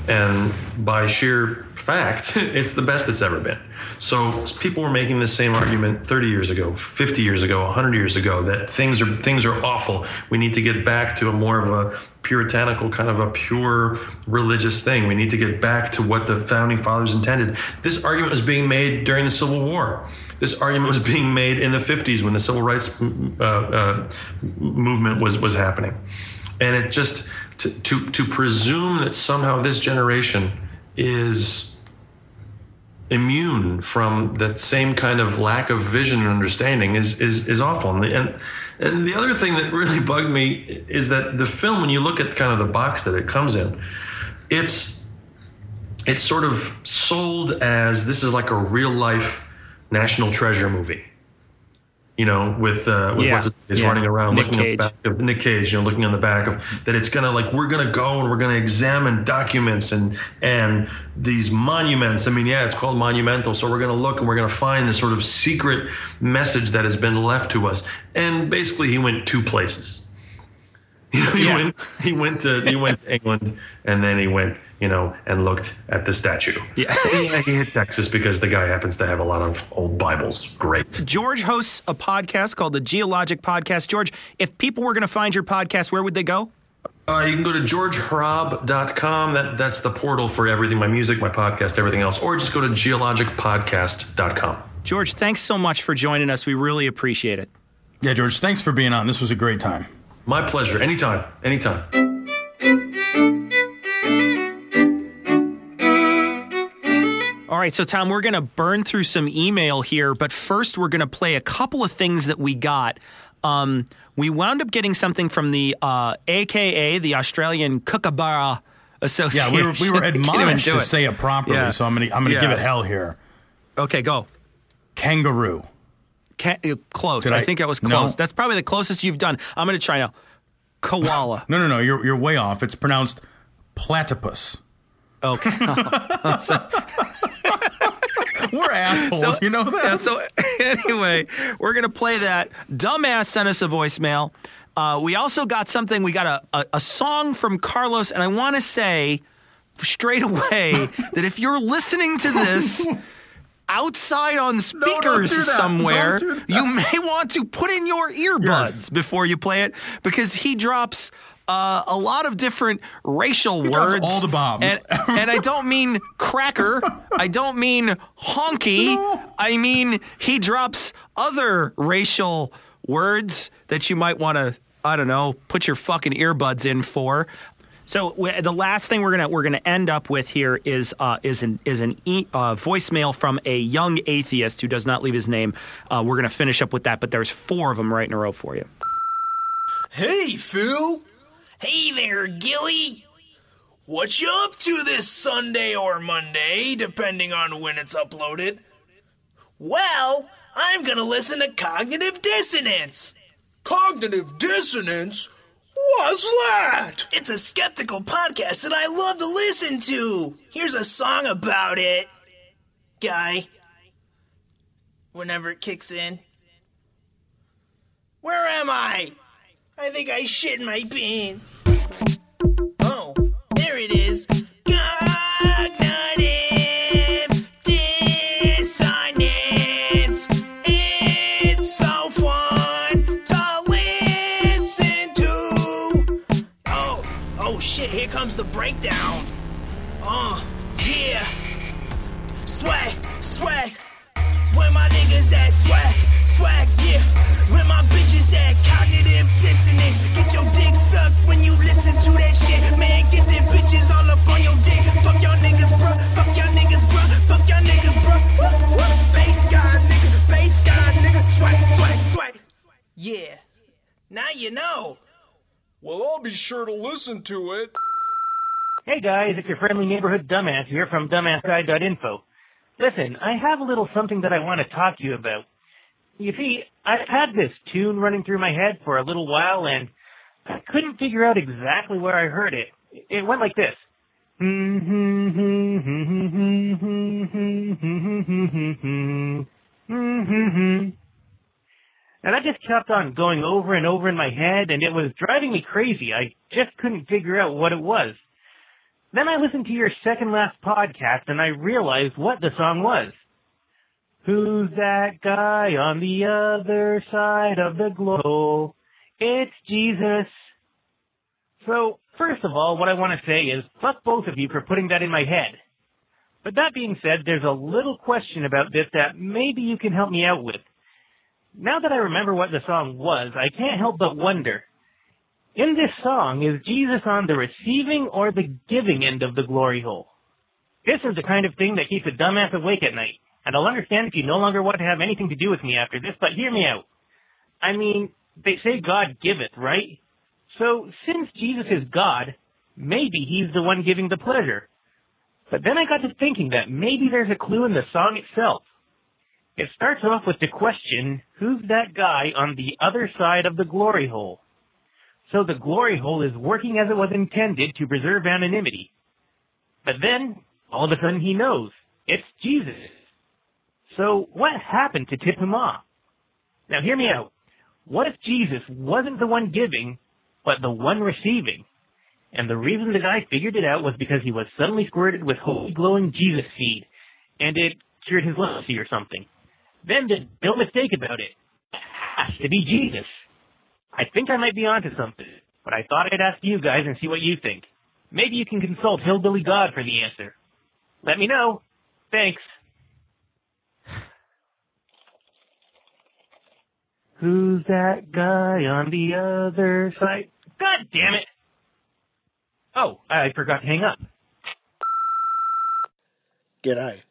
And by sheer fact, it's the best it's ever been. So people were making the same argument 30 years ago, 50 years ago, 100 years ago that things are things are awful. We need to get back to a more of a puritanical kind of a pure religious thing. We need to get back to what the founding fathers intended. This argument was being made during the Civil War. This argument was being made in the 50s when the civil rights uh, uh, movement was was happening, and it just to, to to presume that somehow this generation is immune from that same kind of lack of vision and understanding is is is awful. And the, and, and the other thing that really bugged me is that the film, when you look at kind of the box that it comes in, it's it's sort of sold as this is like a real life national treasure movie. You know, with uh, with Yeah. what's his, he's Yeah. running around Nick looking Cage. at the back of Nick Cage, you know, looking on the back of that it's gonna like we're gonna go and we're gonna examine documents and and these monuments. I mean, yeah, it's called monumental, so we're gonna look and we're gonna find this sort of secret message that has been left to us. And basically, he went two places. You know, he Yeah. went he went to he went to England and then he went you know and looked at the statue. Yeah. yeah, he hit Texas because the guy happens to have a lot of old Bibles. Great. George hosts a podcast called the Geologic Podcast. George, if people were going to find your podcast, where would they go? Uh, you can go to georgehrab.com. That that's the portal for everything, my music, my podcast, everything else. Or just go to geologicpodcast.com. George, thanks so much for joining us. We really appreciate it. Yeah, George, thanks for being on. This was a great time. My pleasure. Anytime. Anytime. All right, so Tom, we're going to burn through some email here, but first we're going to play a couple of things that we got. Um, we wound up getting something from the uh, AKA, the Australian Kookaburra Yeah, Association. we were, we were I can't even admonished to it. say it properly, Yeah. so I'm gonna I'm gonna Yeah. give it hell here. Okay, go. Kangaroo. Ca- uh, close. Did I, I- think I was No. close. That's probably the closest you've done. I'm going to try now. Koala. No, no, no. You're you're way off. It's pronounced platypus. Okay. We're assholes. So- you know that. Yeah, so anyway, we're gonna play that. Dumbass sent us a voicemail. Uh, we also got something. We got a, a, a song from Carlos, and I want to say straight away that if you're listening to this, outside on speakers do somewhere, do you may want to put in your earbuds Yes. before you play it because he drops uh, a lot of different racial He words. all the bombs. And, and I don't mean cracker. I don't mean honky. I mean he drops other racial words that you might want to, I don't know, put your fucking earbuds in for. So w- the last thing we're gonna we're gonna end up with here is uh, is an is an e- uh, voicemail from a young atheist who does not leave his name. Uh, we're gonna finish up with that, but there's four of them right in a row for you. Hey, Phil. Hey there, Gilly. What you up to this Sunday or Monday, depending on when it's uploaded? Well, I'm gonna listen to Cognitive Dissonance. Cognitive Dissonance? What's that? It's a skeptical podcast that I love to listen to. Here's a song about it. Guy. Whenever it kicks in. Where am I? I think I shit my pants. The breakdown. Oh, yeah. Swag, swag. Where my niggas at? Swag, swag, yeah. Where my bitches at? Cognitive dissonance. Get your dick sucked when you listen to that shit. Man, get them bitches all up on your dick. Fuck y'all niggas, bruh. Fuck y'all niggas, bruh. Fuck y'all niggas, bruh. Woo, woo. Bass guy, nigga. Bass guy, nigga. Swag, swag, swag. Yeah. Now you know. Well, I'll be sure to listen to it. Hey guys, it's your friendly neighborhood dumbass here from dumbassguy.info. Listen, I have a little something that I want to talk to you about. You see, I've had this tune running through my head for a little while and I couldn't figure out exactly where I heard it. It went like this. And that just kept on going over and over in my head and it was driving me crazy. I just couldn't figure out what it was. Then I listened to your second last podcast and I realized what the song was. Who's that guy on the other side of the globe? It's Jesus. So, first of all, what I want to say is, fuck both of you for putting that in my head. But that being said, there's a little question about this that maybe you can help me out with. Now that I remember what the song was, I can't help but wonder, in this song, is Jesus on the receiving or the giving end of the glory hole? This is the kind of thing that keeps a dumbass awake at night, and I'll understand if you no longer want to have anything to do with me after this, but hear me out. I mean, they say God giveth, right? So, since Jesus is God, maybe he's the one giving the pleasure. But then I got to thinking that maybe there's a clue in the song itself. It starts off with the question, who's that guy on the other side of the glory hole? So the glory hole is working as it was intended to preserve anonymity. But then, all of a sudden he knows. It's Jesus. So what happened to tip him off? Now hear me out. What if Jesus wasn't the one giving, but the one receiving? And the reason the guy figured it out was because he was suddenly squirted with holy glowing Jesus seed, and it cured his leprosy or something. Then did no mistake about it. It has to be Jesus. I think I might be onto something, but I thought I'd ask you guys and see what you think. Maybe you can consult Hillbilly God for the answer. Let me know. Thanks. Who's that guy on the other side? God damn it! Oh, I forgot to hang up. G'day.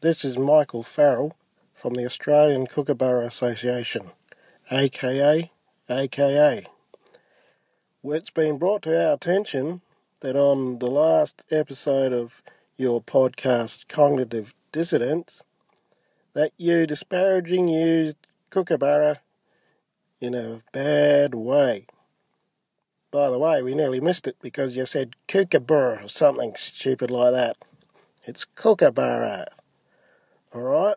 This is Michael Farrell from the Australian Kookaburra Association, aka AKA. It's been brought to our attention that on the last episode of your podcast, Cognitive Dissidence, that you disparaging used Kookaburra in a bad way. By the way, we nearly missed it because you said Kookaburra or something stupid like that. It's Kookaburra. Alright?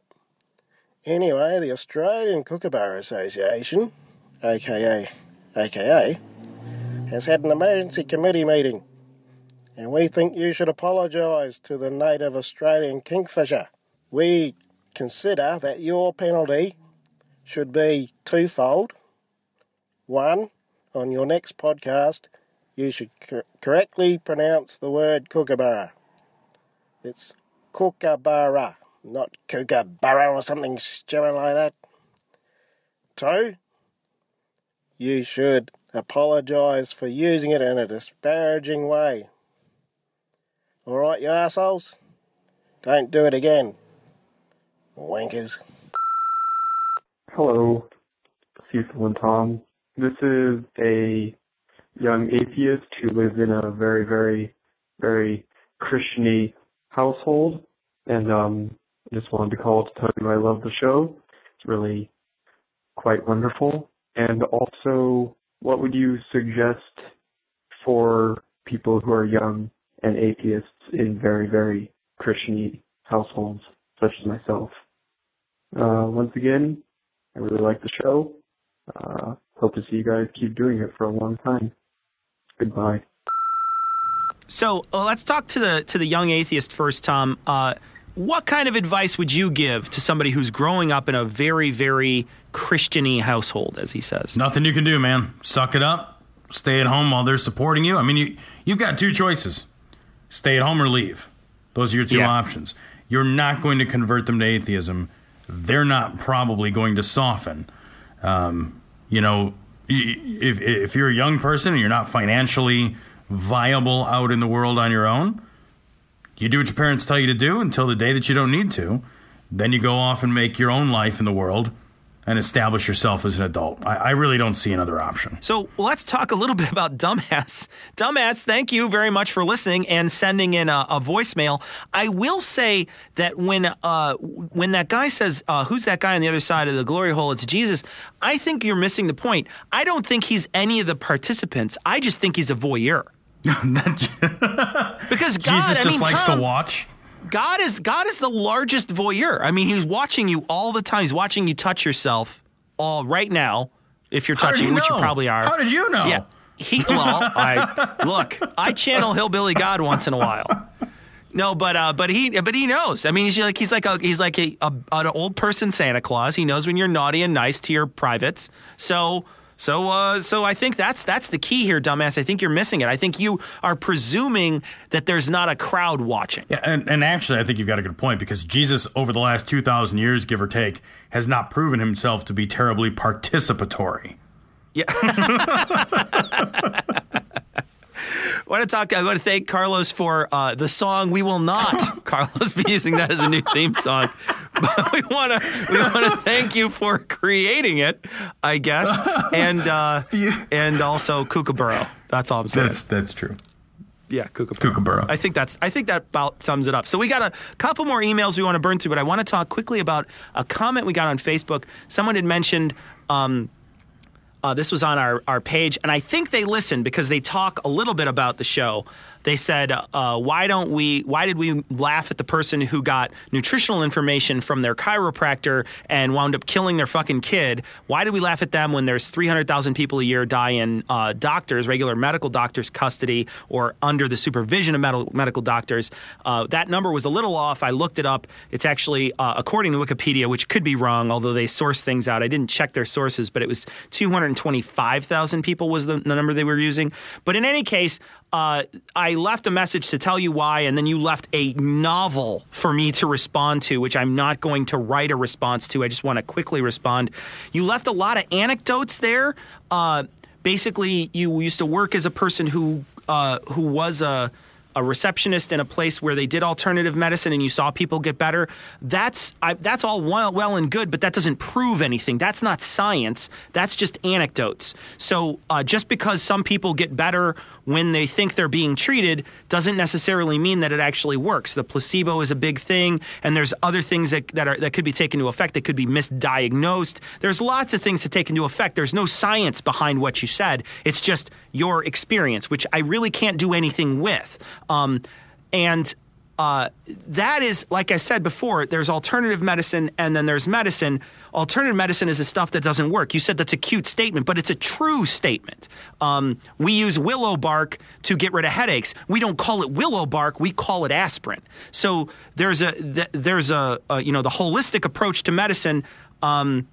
Anyway, the Australian Kookaburra Association, aka AKA, has had an emergency committee meeting, and we think you should apologise to the native Australian kingfisher. We consider that your penalty should be twofold. One, on your next podcast, you should cor- correctly pronounce the word kookaburra. It's kookaburra, not kookaburra or something stupid like that. Two, you should apologise for using it in a disparaging way. Alright, you assholes? Don't do it again. Wankers. Hello, Cecil and Tom. This is a young atheist who lives in a very, very, very Christiany household, and um, just wanted to call to tell you I love the show. It's really quite wonderful. And also, what would you suggest for people who are young and atheists in very, very Christian households, such as myself? Uh, once again, I really like the show. Uh, hope to see you guys keep doing it for a long time. Goodbye. So uh, let's talk to the to the young atheist first, Tom. What kind of advice would you give to somebody who's growing up in a very, very Christiany household, as he says? Nothing you can do, man. Suck it up. Stay at home while they're supporting you. I mean, you you've got two choices: stay at home or leave. Those are your two Yeah. options. You're not going to convert them to atheism. They're not probably going to soften. Um, you know, if if you're a young person and you're not financially viable out in the world on your own, you do what your parents tell you to do until the day that you don't need to. Then you go off and make your own life in the world and establish yourself as an adult. I, I really don't see another option. So let's talk a little bit about Dumbass. Dumbass, thank you very much for listening and sending in a, a voicemail. I will say that when uh, when that guy says, uh, "Who's that guy on the other side of the glory hole?" It's Jesus. I think you're missing the point. I don't think he's any of the participants. I just think he's a voyeur. because God, Jesus I just mean, likes Tom, to watch. God is God is the largest voyeur. I mean, he's watching you all the time. He's watching you touch yourself all right now. If you're touching, you which you probably are. How did you know? Yeah. He well, I look. I channel hillbilly God once in a while. No, but uh, but he but he knows. I mean, he's like he's like a he's like a, a an old person Santa Claus. He knows when you're naughty and nice to your privates. So so uh, so I think that's that's the key here, dumbass. I think you're missing it. I think you are presuming that there's not a crowd watching. Yeah, and, and actually, I think you've got a good point because Jesus, over the last 2,000 years, give or take, has not proven himself to be terribly participatory. Yeah. I want to talk. I want to thank Carlos for uh, the song "We Will Not." Carlos be using that as a new theme song. But we want to we want to thank you for creating it, I guess, and uh, and also Kookaburra. That's all I'm saying. That's that's true. Yeah, Kookaburra. Kookaburra. I think that's I think that about sums it up. So we got a couple more emails we want to burn through, but I want to talk quickly about a comment we got on Facebook. Someone had mentioned. Um, uh, this was on our, our page, and I think they listened because they talk a little bit about the show. They said, uh, "Why don't we? Why did we laugh at the person who got nutritional information from their chiropractor and wound up killing their fucking kid? Why did we laugh at them when there's 300,000 people a year die in uh, doctors, regular medical doctors' custody, or under the supervision of medical medical doctors? Uh, that number was a little off. I looked it up. It's actually, uh, according to Wikipedia, which could be wrong, although they source things out. I didn't check their sources, but it was 225,000 people was the, the number they were using. But in any case, uh, I left a message to tell you why, and then you left a novel for me to respond to, which I'm not going to write a response to. I just want to quickly respond. You left a lot of anecdotes there. Uh, basically, you used to work as a person who uh, who was a a receptionist in a place where they did alternative medicine and you saw people get better that's I, that's all well, well and good but that doesn't prove anything. That's not science. That's just anecdotes. So uh, just because some people get better when they think they're being treated doesn't necessarily mean that it actually works. The placebo is a big thing and there's other things that, that are that could be taken into effect that could be misdiagnosed. There's lots of things to take into effect. There's no science behind what you said. It's just your experience which i really can't do anything with um, and uh, that is, like I said before, there's alternative medicine and then there's medicine. Alternative medicine is the stuff that doesn't work. You said that's a cute statement, but it's a true statement. Um, we use willow bark to get rid of headaches. We don't call it willow bark. We call it aspirin. So there's a th- there's a, a you know the holistic approach to medicine. Um,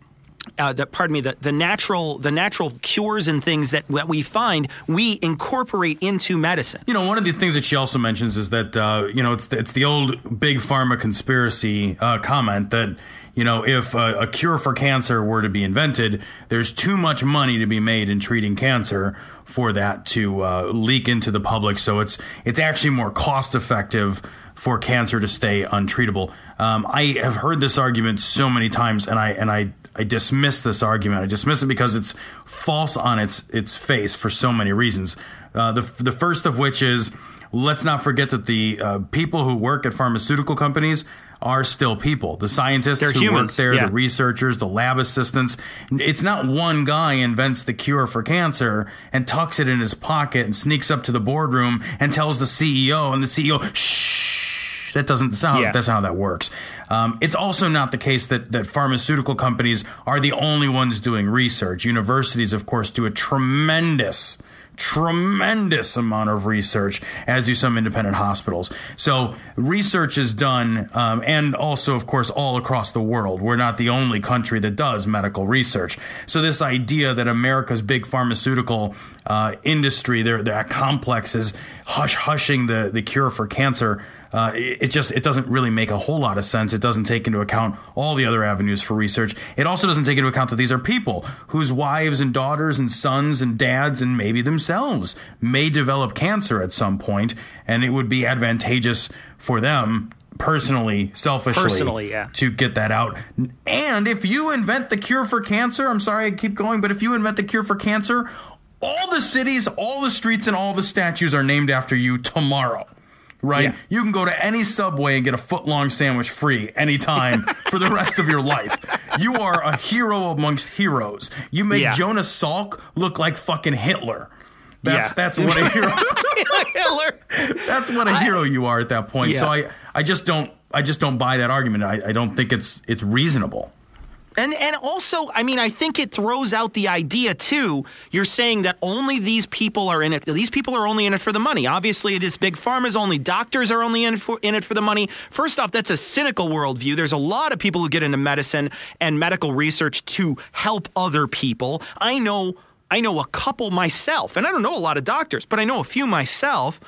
uh, that pardon me the, the natural the natural cures and things that, that we find we incorporate into medicine You know, one of the things that she also mentions is that uh, you know it's the, it's the old big pharma conspiracy uh, comment that you know if a, a cure for cancer were to be invented, there's too much money to be made in treating cancer for that to uh, leak into the public. So it's it's actually more cost effective for cancer to stay untreatable. Um, I have heard this argument so many times, and I and I I dismiss this argument. I dismiss it because it's false on its its face for so many reasons. Uh, the the first of which is let's not forget that the uh, people who work at pharmaceutical companies are still people. The scientists They're who humans, work there, yeah. the researchers, the lab assistants. It's not one guy invents the cure for cancer and tucks it in his pocket and sneaks up to the boardroom and tells the CEO, and the CEO, shh. That doesn't sound. Yeah. That's not how that works. Um, it's also not the case that that pharmaceutical companies are the only ones doing research. Universities, of course, do a tremendous tremendous amount of research, as do some independent hospitals. So research is done, um, and also, of course, all across the world. We're not the only country that does medical research. So this idea that America's big pharmaceutical uh, industry, their that complex is hush hushing the the cure for cancer. Uh, it, it just it doesn't really make a whole lot of sense. It doesn't take into account all the other avenues for research. It also doesn't take into account that these are people whose wives and daughters and sons and dads and maybe themselves may develop cancer at some point, and it would be advantageous for them personally, selfishly, Personally, yeah. to get that out. And if you invent the cure for cancer, I'm sorry I keep going, but if you invent the cure for cancer, all the cities, all the streets, and all the statues are named after you tomorrow. Right? Yeah. You can go to any subway and get a foot long sandwich free anytime for the rest of your life. You are a hero amongst heroes. You make Yeah. Jonas Salk look like fucking Hitler. That's Yeah. that's what a hero Hitler. that's what a hero you are at that point. So I, I just don't I just don't buy that argument. I, I don't think it's it's reasonable. And and also, I mean, I think it throws out the idea too. You're saying that only these people are in it. These people are only in it for the money. Obviously, this big pharma's only doctors are only in it for in it for the money. First off, that's a cynical worldview. There's a lot of people who get into medicine and medical research to help other people. I know. I know a couple myself, and I don't know a lot of doctors, but I know a few myself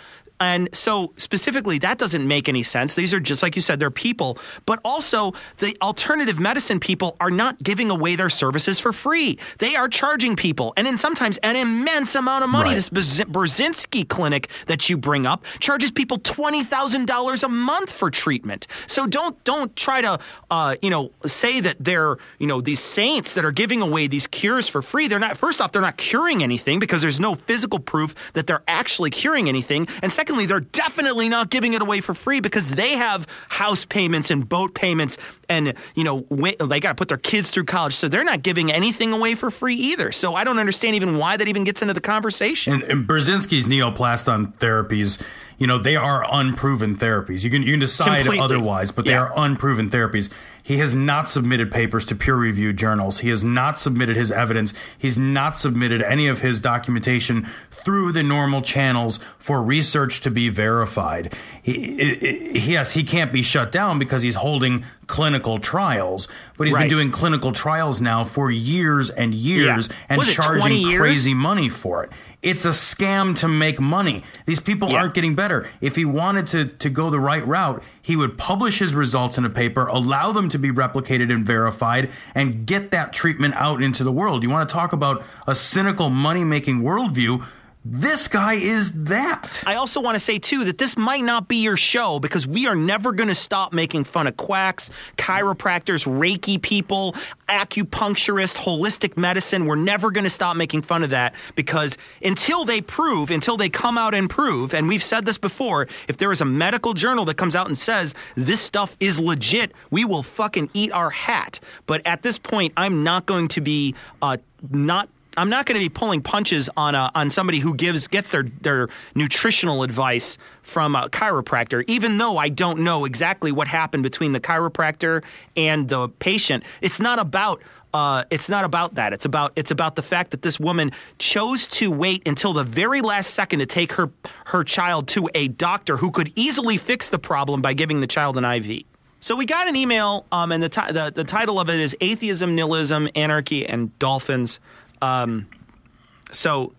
and so, specifically, that doesn't make any sense. These are just like you said, they're people. But also, the alternative medicine people are not giving away their services for free. They are charging people, and in sometimes an immense amount of money. Right. This Brz- Burzynski clinic that you bring up charges people twenty thousand dollars a month for treatment. So don't don't try to uh, you know say that they're you know these saints that are giving away these cures for free. They're not. First off, they're not curing anything because there's no physical proof that they're actually curing anything. And secondly, they're definitely not giving it away for free because they have house payments and boat payments, and you know they got to put their kids through college, so they're not giving anything away for free either. So I don't understand even why that even gets into the conversation. And, and Burzynski's neoplaston therapies, you know, they are unproven therapies. You can you can decide Completely. otherwise, but they Yeah. are unproven therapies. He has not submitted papers to peer-reviewed journals. He has not submitted his evidence. He's not submitted any of his documentation through the normal channels for research to be verified. He, yes, he can't be shut down because he's holding clinical trials, but he's Right. been doing clinical trials now for years and years Yeah. and Was it 20 charging crazy money for it. It's a scam to make money. These people Yeah. aren't getting better. If he wanted to, to go the right route, he would publish his results in a paper, allow them to be replicated and verified, and get that treatment out into the world. You want to talk about a cynical money making worldview? This guy is that. I also want to say too that this might not be your show because we are never going to stop making fun of quacks, chiropractors, Reiki people, acupuncturists, holistic medicine. We're never going to stop making fun of that because until they prove, until they come out and prove, and we've said this before, if there is a medical journal that comes out and says this stuff is legit, we will fucking eat our hat. But at this point, I'm not going to be uh, not I'm not going to be pulling punches on a, on somebody who gives gets their their nutritional advice from a chiropractor, even though I don't know exactly what happened between the chiropractor and the patient. It's not about uh, it's not about that. It's about it's about the fact that this woman chose to wait until the very last second to take her her child to a doctor who could easily fix the problem by giving the child an IV. So we got an email, um, and the, ti- the the title of it is "Atheism, Nihilism, Anarchy, and Dolphins." Um, so,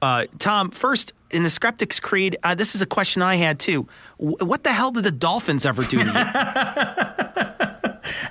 uh, Tom, first in the Skeptics Creed, uh, this is a question I had too. W- what the hell did the dolphins ever do to you?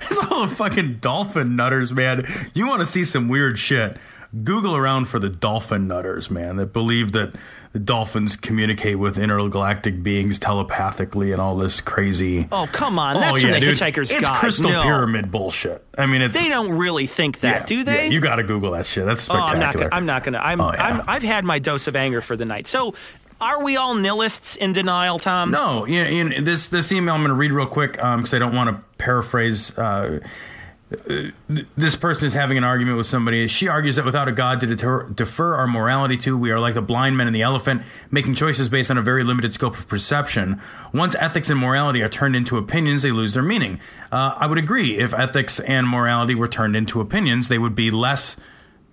It's all the fucking dolphin nutters, man. You want to see some weird shit? Google around for the dolphin nutters, man, that believe that the dolphins communicate with intergalactic beings telepathically and all this crazy. oh, come on, that's oh, from yeah, the dude. Hitchhiker's It's Guide. crystal No. pyramid bullshit. I mean, it's They don't really think that, yeah, do they? yeah, you got to Google that shit. That's Oh, I'm spectacular. not gonna. I'm not gonna. I'm, Oh. I'm. I've had my dose of anger for the night. So, are we all nihilists in denial, Tom? No, yeah, you know, this this email I'm going to read real quick because I don't want to paraphrase. Uh, this person is having an argument with somebody. She argues that without a God to deter, defer our morality to, we are like the blind men and the elephant, making choices based on a very limited scope of perception. Once ethics and morality are turned into opinions, they lose their meaning. Uh, I would agree. If ethics and morality were turned into opinions, they would be less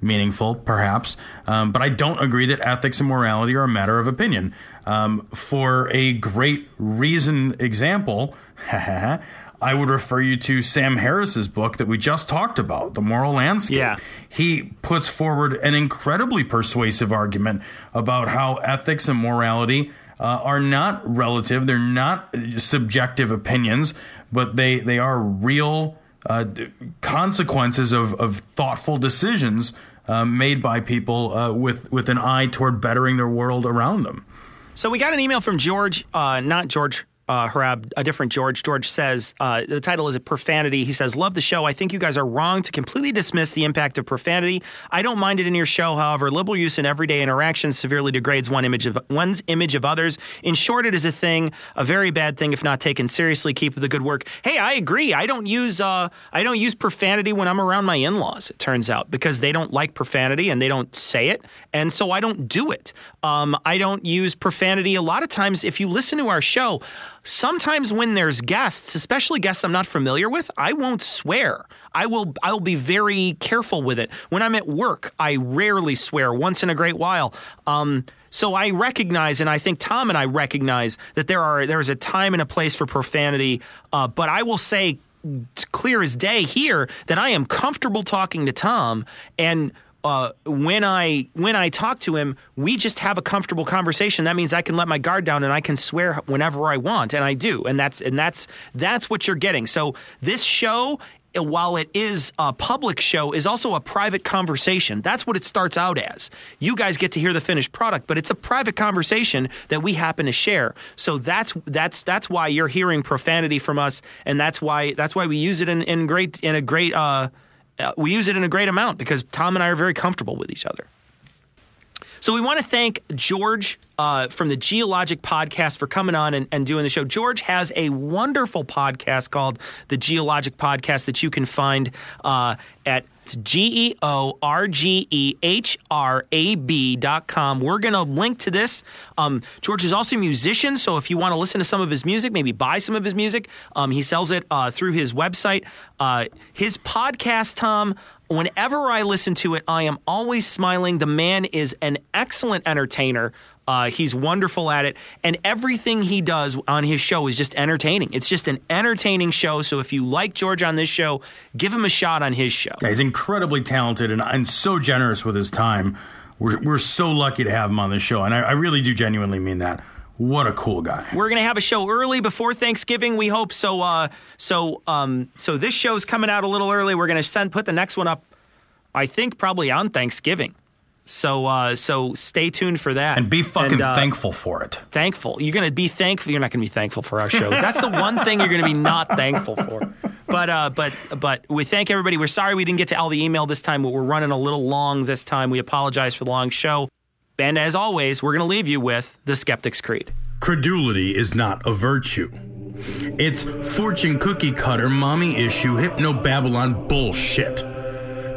meaningful, perhaps. Um, but I don't agree that ethics and morality are a matter of opinion. Um, for a great reason example, I would refer you to Sam Harris's book that we just talked about, The Moral Landscape. Yeah. He puts forward an incredibly persuasive argument about how ethics and morality uh, are not relative, they're not subjective opinions, but they, they are real uh, consequences of, of thoughtful decisions uh, made by people uh, with, with an eye toward bettering their world around them. So we got an email from George, uh, not George uh, Hrab, a different George. George says uh, the title is a profanity. He says, "Love the show. I think you guys are wrong to completely dismiss the impact of profanity. I don't mind it in your show. However, liberal use in everyday interactions severely degrades one image of one's image of others. In short, it is a thing, a very bad thing if not taken seriously. Keep the good work. Hey, I agree. I don't use uh, I don't use profanity when I'm around my in-laws. It turns out because they don't like profanity and they don't say it, and so I don't do it. Um, I don't use profanity a lot of times. If you listen to our show." Sometimes when there's guests, especially guests I'm not familiar with, I won't swear. I will I'll be very careful with it. When I'm at work, I rarely swear once in a great while. Um, so I recognize, and I think Tom and I recognize that there are there is a time and a place for profanity. Uh, but I will say, clear as day here, that I am comfortable talking to Tom and uh, when I when I talk to him, we just have a comfortable conversation. That means I can let my guard down and I can swear whenever I want, and I do, and that's and that's that's what you're getting. So this show. uh, While it is a public show, is also a private conversation. That's what it starts out as. You guys get to hear the finished product, but it's a private conversation that we happen to share. So that's that's that's why you're hearing profanity from us, and that's why that's why we use it in, in great in a great uh, uh, we use it in a great amount because Tom and I are very comfortable with each other. So we want to thank George uh, from the Geologic podcast for coming on and, and doing the show. George has a wonderful podcast called the Geologic Podcast that you can find uh, at G E O R G E H R A B dot com. We're going to link to this. Um, George is also a musician, so if you want to listen to some of his music, maybe buy some of his music, um, he sells it uh, through his website. Uh, his podcast, Tom, whenever I listen to it, I am always smiling. The man is an excellent entertainer. Uh, he's wonderful at it, and everything he does on his show is just entertaining. It's just an entertaining show. So if you like George on this show, give him a shot on his show. Yeah, he's incredibly talented and, and so generous with his time. We're, we're so lucky to have him on the show, and I, I really do genuinely mean that. What a cool guy. We're gonna have a show early before Thanksgiving. We hope so. Uh, so um, so this show's coming out a little early. We're gonna send put the next one up. I think probably on Thanksgiving. So uh, so stay tuned for that. And be fucking And, uh, thankful for it. Thankful. You're gonna be thankful. You're not gonna be thankful for our show. That's the one thing you're gonna be not thankful for. But uh, but but we thank everybody. We're sorry we didn't get to all the email this time, but we're running a little long this time. We apologize for the long show. And as always, we're gonna leave you with the Skeptic's Creed. Credulity is not a virtue. It's fortune cookie cutter, mommy issue, hypno Babylon bullshit.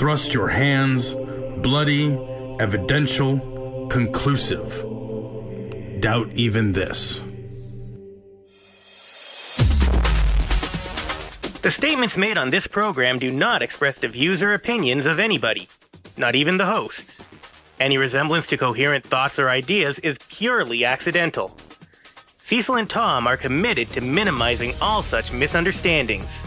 thrust your hands, bloody, evidential, conclusive. Doubt even this. The statements made on this program do not express the views or opinions of anybody, not even the hosts. Any resemblance to coherent thoughts or ideas is purely accidental. Cecil and Tom are committed to minimizing all such misunderstandings.